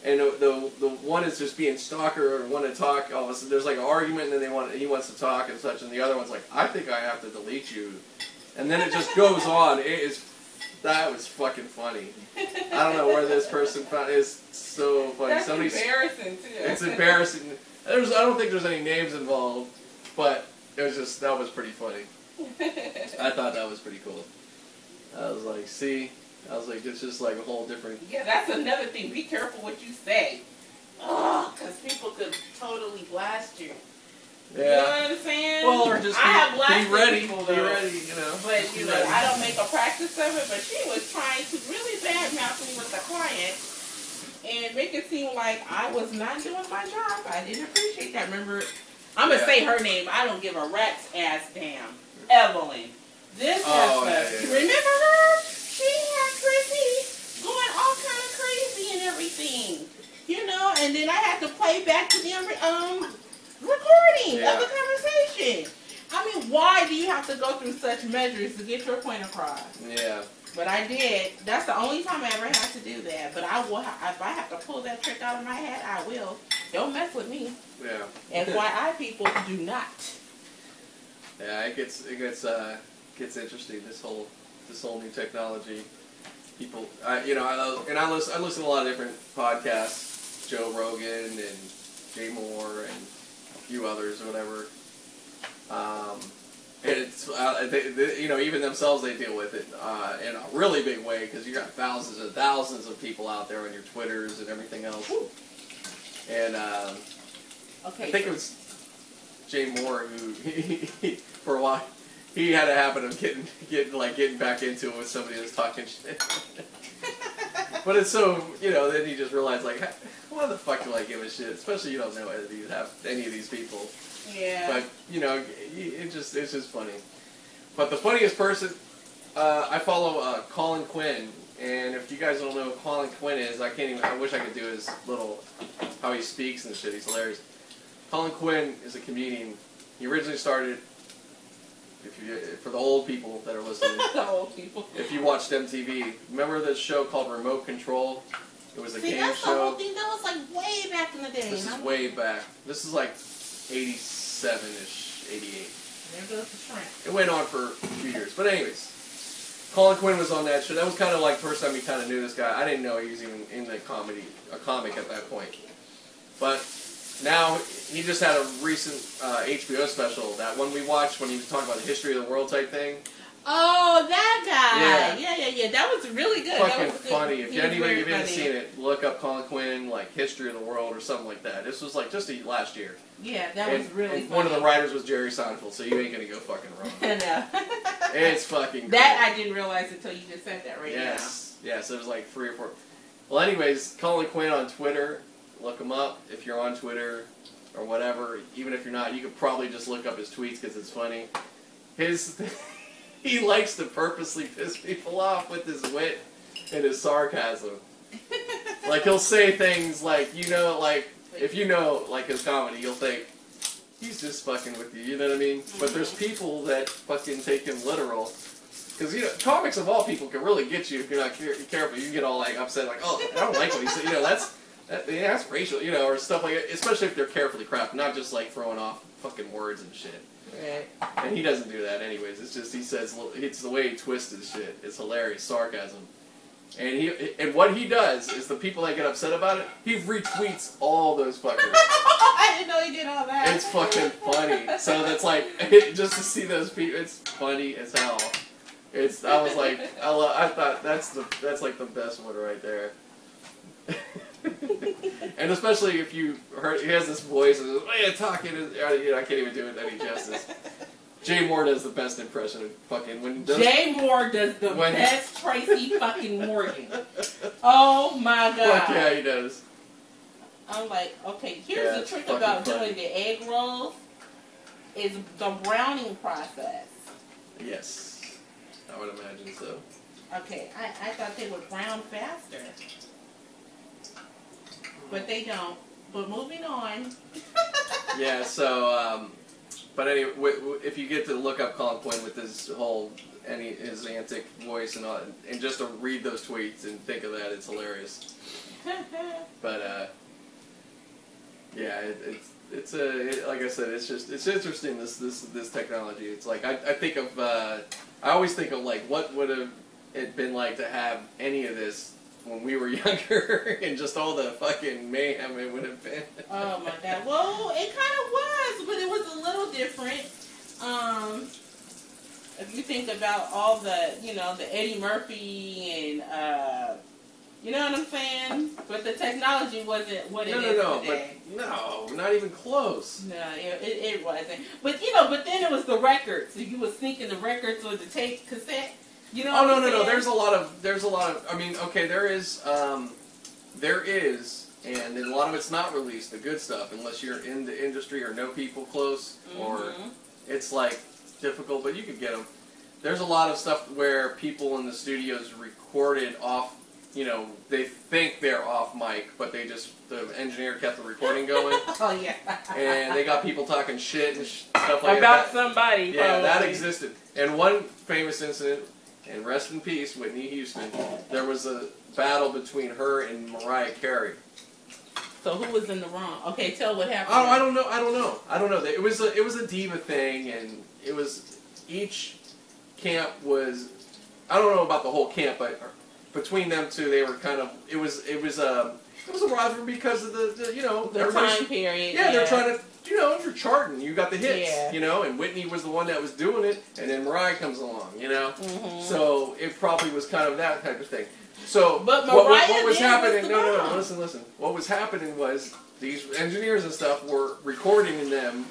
And the the, the one is just being stalker and want to talk. All of a sudden, there's like an argument, and then they want he wants to talk and such, and the other one's like, I think I have to delete you. And then it just goes on. It is that was fucking funny. I don't know where this person found. It's so funny. That's Somebody's embarrassing too. it's embarrassing. There's I don't think there's any names involved, but it was just that was pretty funny. (laughs) I thought that was pretty cool. I was like, see, I was like, it's just like a whole different. yeah, that's another thing. Be careful what you say. Oh, because people could totally blast you. You know Yeah. what I'm saying? Well, or just I have be, blasted be ready. people, be ready. You know. But you know, ready. I don't make a practice of it. But she was trying to really bad mouth me with the client and make it seem like I was not doing my job. I didn't appreciate that. Remember, I'm gonna Yeah. say her name. I don't give a rat's ass damn. Evelyn. This Oh, yeah, yeah, yeah. Remember her? She had Chrissy going all kind of crazy and everything. You know, and then I had to play back to them um recording Yeah. of the conversation. I mean, why do you have to go through such measures to get your point across? Yeah. But I did. That's the only time I ever had to do that. But I will. Ha- if I have to pull that trick out of my hat, I will. Don't mess with me. Yeah. FYI, people do not. Yeah, it gets it gets uh gets interesting. This whole this whole new technology. People, I, you know, I and I listen. I listen to a lot of different podcasts. Joe Rogan and Jay Mohr and few others or whatever. Um, and it's uh, they, they, you know even themselves they deal with it uh, in a really big way because you got thousands and thousands of people out there on your Twitters and everything else. And um, Okay. I think it was Jay Mohr who, (laughs) for a while, he had a habit of getting, getting like getting back into it with somebody that's talking shit. (laughs) but it's so, you know, then you just realize like, why the fuck do I give a shit? Especially you don't know any of these, have any of these people. yeah. But you know, it just it's just funny. But the funniest person, uh, I follow uh, Colin Quinn, and if you guys don't know who Colin Quinn is, I can't even. I wish I could do his little how he speaks and shit. He's hilarious. Colin Quinn is a comedian. He originally started. If you, for the old people that are listening, (laughs) the old people. if you watched MTV, remember this show called Remote Control? It was a See, game that's the whole show. thing. That was like way back in the day. This is way back. This is like 87 ish, 88. There goes the shrimp. It went on for a few years. But anyways, Colin Quinn was on that show. That was kind of like the first time we kind of knew this guy. I didn't know he was even in the comedy, a comic at that point. But now he just had a recent uh, HBO special. That one we watched when he was talking about the history of the world type thing. Oh, that guy. Yeah. Yeah, yeah, yeah. That was really good. that Fucking good. funny. If anybody if you haven't seen it, look up Colin Quinn like history of the world or something like that. This was like just a, last year. Yeah, that and, was really one of the writers was Jerry Seinfeld, so you ain't gonna go fucking wrong. (laughs) Know. (laughs) it's fucking. that great. I didn't realize until you just said that right now. Yes, yes. It was like three or four. Well, anyways, Colin Quinn on Twitter. Look him up if you're on Twitter or whatever. Even if you're not, you could probably just look up his tweets because it's funny. His (laughs) he likes to purposely piss people off with his wit and his sarcasm. (laughs) Like he'll say things like you know, like if you know like his comedy, you'll think he's just fucking with you. You know what I mean? But there's mm-hmm. people that fucking take him literal. Because you know, comics of all people can really get you if you're not care- careful. You can get all like upset, like, oh, I don't like what he said. You know, that's that, yeah, that's racial. You know, or stuff like that. Especially if they're carefully crafted, not just like throwing off fucking words and shit. Right. And he doesn't do that anyways. It's just he says it's the way he twists his shit. It's hilarious, sarcasm. And he and what he does is the people that get upset about it, he retweets all those fuckers. (laughs) I didn't know he did all that. It's fucking funny. So that's like (laughs) just to see those people. It's funny as hell. It's I was like I, lo- I thought that's the that's like the best one right there. And especially if you heard he has this voice and oh, talking is you know, I can't even do it any justice. (laughs) Jay Mohr does the best impression of fucking when does Jay Mohr does the When- best Tracy fucking Morgan. (laughs) Oh my god. Fuck yeah, he does. I'm like, okay, here's Yeah, the trick about funny. doing the egg rolls is the browning process. Yes, I would imagine so. Okay, I, I thought they would brown faster. But they don't. But moving on. (laughs) Yeah, so, um, but anyway, w- w- if you get to look up Colin Quinn with his whole, any his antic voice and all, and just to read those tweets and think of that, it's hilarious. (laughs) But uh, yeah, it, it's it's a it, like I said, it's just it's interesting this this this technology. It's like I, I think of uh, I always think of like what would have it been like to have any of this when we were (laughs) younger and just all the fucking mayhem it would have been. oh my god. Well, it kind of was, but it was a little different. Um, if you think about all the, you know, the Eddie Murphy and, uh, you know what I'm saying? But the technology wasn't what it No, is no, no, today. but no, not even close. No, it, it, it wasn't. But you know, but then it was the records. So you was thinking the records or the tape cassette. You know? Oh no, no, no. There's a lot of there's a lot of. I mean, okay, there is, um, there is, and a lot of it's not released. The good stuff, unless you're in the industry or know people close, or Mhm. it's like difficult, but you could get them. There's a lot of stuff where people in the studios recorded off. You know, they think they're off mic, but they just the engineer kept the recording (laughs) going, oh yeah. and they got people talking shit and sh- stuff like about that. somebody. Yeah, that existed. And one famous incident, and rest in peace, Whitney Houston. There was a battle between her and Mariah Carey. So who was in the wrong? Okay, tell what happened. Oh, I don't know. I don't know. I don't know. It was a, it was a diva thing, and it was each camp was. I don't know about the whole camp, but between them two, they were kind of. It was it was a it was a rivalry because of the, the you know The time period. Yeah, they're trying to, you know, you're charting. You got the hits, Yeah. you know, and Whitney was the one that was doing it, and then Mariah comes along, you know. Mhm. So it probably was kind of that type of thing. So But what, what, Mariah what was then was happening? no, no, no. Listen, listen. What was happening was these engineers and stuff were recording them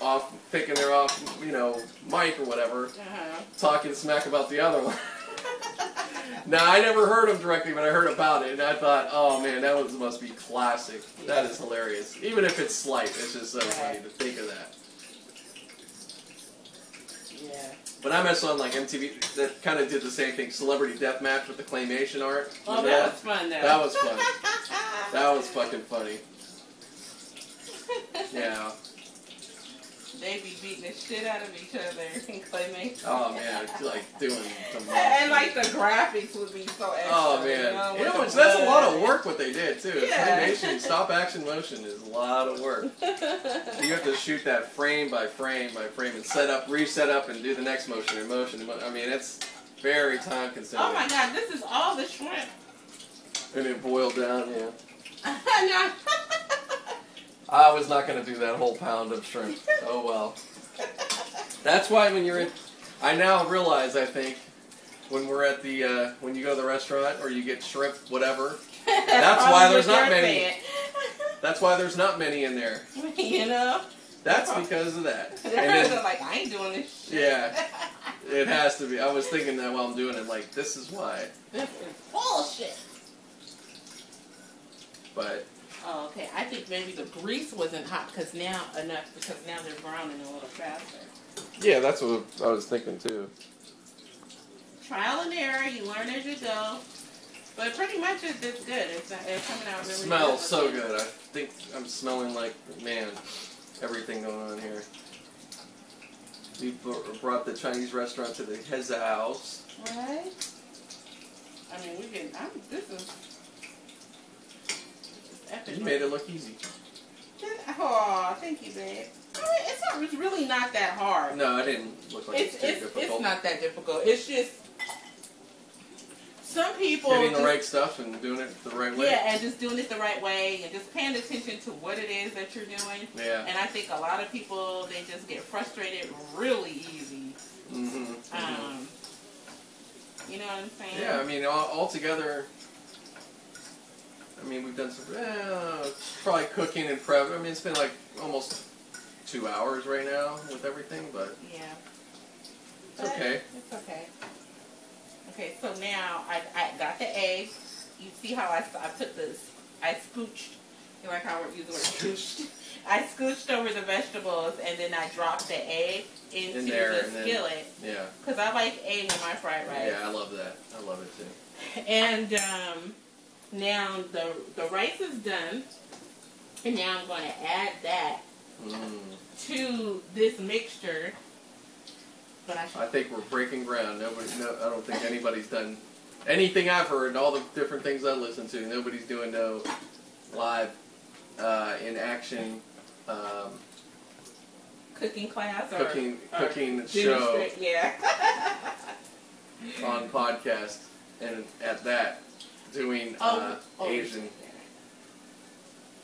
off, picking they're off, you know, mic or whatever, Uh-huh. talking smack about the other one. (laughs) now I never heard them directly, but I heard about it, and I thought, oh man, that was must be classic. That is hilarious. Even if it's slight, it's just so funny to think of that. Yeah. But I mess on like MTV that kind of did the same thing, Celebrity Deathmatch with the claymation art. Oh, Remember that was fun though. That was fun. (laughs) That was fucking funny. (laughs) Yeah. They be beating the shit out of each other (laughs) in claymation. Oh man, like doing (laughs) some. And like the graphics would be so extra. Oh man, you know, it's, that's a lot of work what they did too. Yeah. Claymation, (laughs) stop action motion is a lot of work. You have to shoot that frame by frame by frame and set up, reset up, and do the next motion and motion. and I mean, it's very time consuming. oh my god, this is all the shrimp. And it boiled down. Yeah. I was not going to do that whole pound of shrimp. Oh well. That's why when you're in, I now realize I think when we're at the uh, when you go to the restaurant or you get shrimp whatever. That's why (laughs) there's not many. That's why there's not many in there. (laughs) you know? That's because of that. (laughs) And then, like, I ain't doing this shit. yeah, it has to be. I was thinking that while I'm doing it, like this is why. This is bullshit. But Oh, okay. I think maybe the grease wasn't hot because now enough because now they're browning a little faster. yeah, that's what I was thinking too. Trial and error. You learn as you go. But pretty much it's, it's good. It's, it's coming out It smells good. so good. I think I'm smelling like man. everything going on here. We brought the Chinese restaurant to the his house. Right? I mean, we can. I'm, this is. Epic. You made it look easy. Oh, thank you, babe. I mean, it's, not, it's really not that hard. No, it didn't look like it's it's, too it's, difficult. it's not that difficult. It's just some people Getting the right stuff and doing it the right way. yeah, and just doing it the right way and just paying attention to what it is that you're doing. Yeah. And I think a lot of people they just get frustrated really easy. Mm-hmm. Um, you know what I'm saying? Yeah, I mean, all, altogether, I mean, we've done some, eh, probably cooking and prep. I mean, it's been like almost two hours right now with everything, but Yeah. it's But okay. It's okay. Okay, so now I, I got the eggs. You see how I, I put this, I scooched, you like how we use the word scooched? (laughs) I scooched over the vegetables and then I dropped the egg into In there, the and then- skillet. Yeah. Because I like egg in my fried rice. Yeah, I love that. I love it too. (laughs) And um, now the, the rice is done. And now I'm going to add that Mm. to this mixture. But I I think we're breaking ground. Nobody, no, I don't think anybody's done anything I've heard all the different things I listen to. Nobody's doing no live uh, in action um, cooking class or cooking or cooking show Yeah. (laughs) on podcast and at that doing Oh, uh, oh, Asian.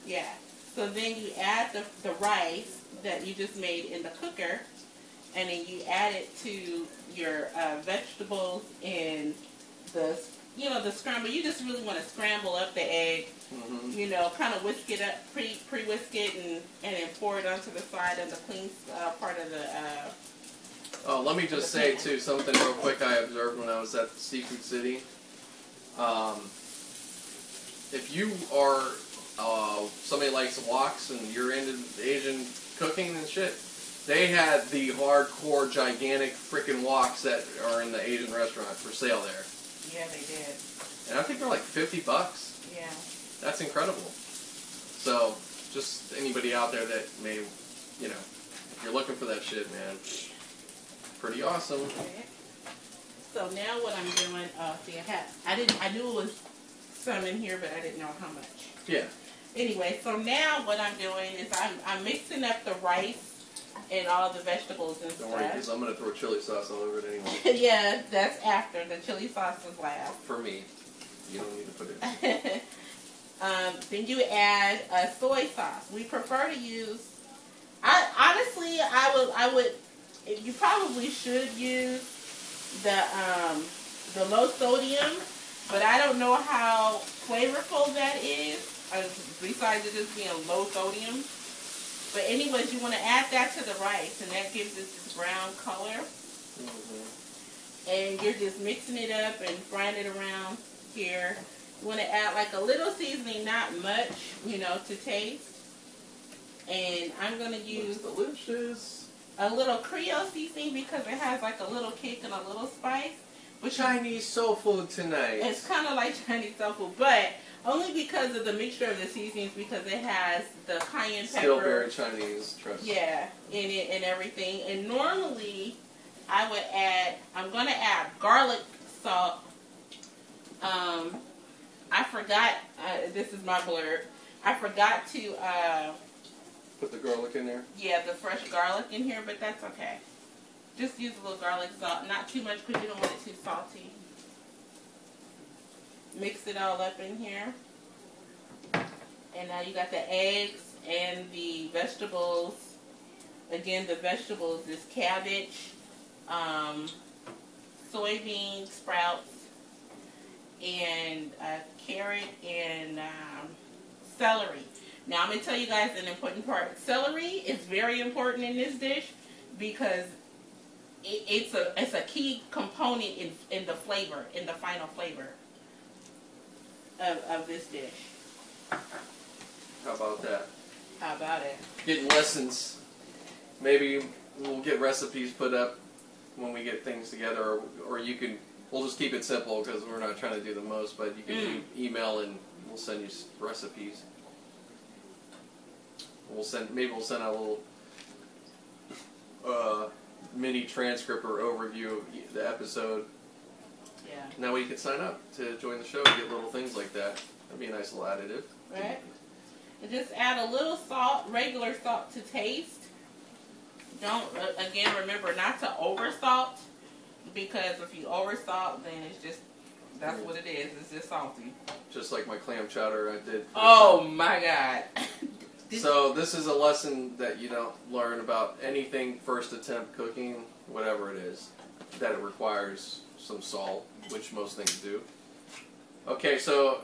Yeah. So then you add the, the rice that you just made in the cooker, and then you add it to your uh, vegetables and the you know the scramble. You just really want to scramble up the egg. hmm You know, kind of whisk it up, pre pre whisk it, and and then pour it onto the side of the clean uh, part of the. Uh, Oh, let me just say too something real quick I observed when I was at Seafood City. Um, if you are uh, somebody likes woks and you're into Asian cooking and shit, they had the hardcore gigantic freaking woks that are in the Asian restaurant for sale there, yeah, they did. and I think they're like fifty bucks. Yeah. That's incredible. So, just anybody out there that may, you know, if you're looking for that shit, man, pretty awesome. Okay. So now what I'm doing, uh, see, I had, I didn't, I knew it was some in here, but I didn't know how much. Yeah. Anyway, so now what I'm doing is I'm, I'm mixing up the rice and all the vegetables and Don't worry, because. I'm gonna throw chili sauce all over it anyway. (laughs) yeah, that's after the chili sauce is last. For me, you don't need to put it. (laughs) um, then you add a soy sauce. We prefer to use. I honestly, I would, I would. You probably should use the um, the low sodium, but I don't know how flavorful that is. uh, Besides it just being low sodium. But anyways, you want to add that to the rice, and that gives it this brown color. Mhm. and you're just mixing it up and frying it around here. You want to add like a little seasoning, not much, you know, to taste. And I'm going to use delicious. a little Creole seasoning because it has like a little kick and a little spice. Chinese soul food tonight. it's kind of like (laughs) Chinese tofu, but only because of the mixture of the seasonings because it has the cayenne pepper. Still very Chinese, trust me. Yeah, in it and everything. And normally, I would add. I'm gonna add garlic salt. Um, I forgot. Uh, this is my blurb. I forgot to. Uh, Put the garlic in there. yeah, the fresh garlic in here, but that's okay. Just use a little garlic salt, not too much because you don't want it too salty. Mix it all up in here. And now you got the eggs and the vegetables. Again, the vegetables is cabbage, um, soybean sprouts, and uh, carrot and um, celery. Now I'm gonna tell you guys an important part. Celery is very important in this dish because it, it's a it's a key component in in the flavor in the final flavor of, of this dish. How about that? How about it? Getting lessons. Maybe we'll get recipes put up when we get things together, or, or you can. We'll just keep it simple because we're not trying to do the most. But you can Mm. email and we'll send you recipes. we'll send maybe we'll send out a little uh, mini transcript or overview of the episode. Yeah. And that way you can sign up to join the show and get little things like that. That'd be a nice little additive. Right. And just add a little salt, regular salt to taste. Don't uh, again remember not to over salt because if you over salt, then it's just that's what it is. It's just salty. Just like my clam chowder I did. Oh my god. (laughs) Did- So this is a lesson that you don't learn about anything first attempt cooking, whatever it is, that it requires some salt, which most things do. Okay, so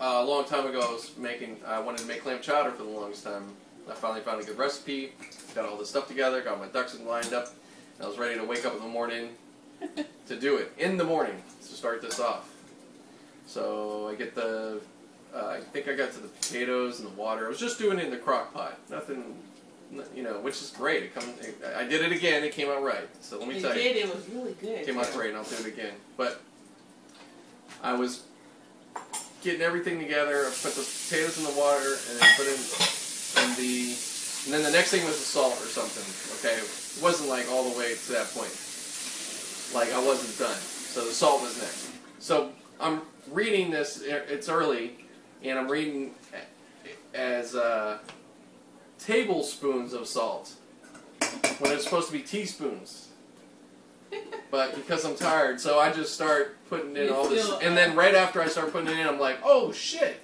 uh, a long time ago I was making, I wanted to make clam chowder for the longest time. I finally found a good recipe, got all this stuff together, got my ducks lined up, and I was ready to wake up in the morning (laughs) to do it in the morning to start this off. So I get the uh, I think I got to the potatoes and the water. I was just doing it in the crock pot. Nothing, you know, which is great. It come, I did it again. It came out right. So let me it tell you, did. It was really good. it came out great. and I'll do it again. But I was getting everything together. I put the potatoes in the water and then put in, in the, and then the next thing was the salt or something. Okay, it wasn't like all the way to that point. Like I wasn't done. So the salt was next. So I'm reading this. It's early, and I'm reading as uh, tablespoons of salt when it's supposed to be teaspoons. But because I'm tired, so I just start putting in all this, and then right after I start putting it in, I'm like, oh shit!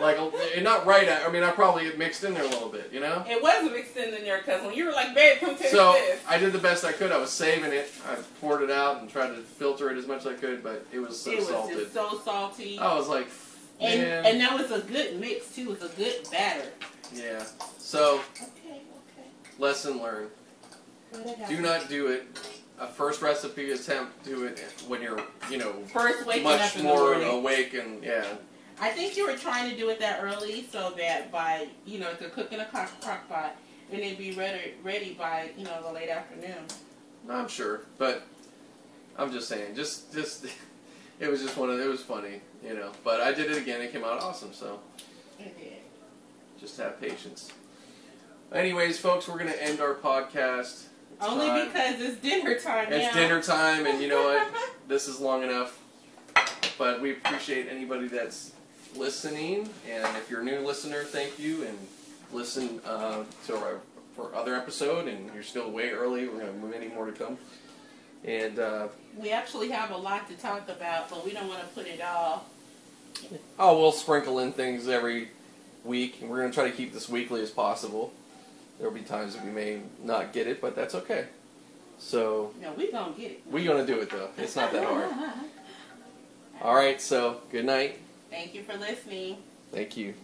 Like, not right. At, I mean, I probably mixed in there a little bit, you know. It wasn't mixing in there because when you were like, "Babe, come taste So this," I did the best I could. I was saving it. I poured it out and tried to filter it as much as I could, but it was so it was salted. just so salty. I was like, and man, and that was a good mix too. It was a good batter. yeah. So Okay, okay. lesson learned. Do not do it. A first recipe attempt. Do it when you're, you know, First much more awake and yeah. I think you were trying to do it that early so that by you know to cook in a crock, crock pot and it'd be ready ready by you know the late afternoon. I'm sure, but I'm just saying, just just (laughs) it was just one of it was funny, you know. But I did it again. It came out awesome. So It did. just have patience. Anyways, folks, we're gonna end our podcast. It's Only time. because it's dinner time it's now. dinner time, and you know what? (laughs) this is long enough. But we appreciate anybody that's listening, and if you're a new listener, thank you, and listen uh, to our for other episode. And you're still way early. We're gonna have many more to come. And uh, we actually have a lot to talk about, but we don't want to put it all. oh, we'll sprinkle in things every week, and we're gonna try to keep this weekly as possible. There'll be times that we may not get it, but that's okay. So No, we gonna get it. we're gonna do it though. It's not that hard. (laughs) All right. So good night. Thank you for listening. Thank you.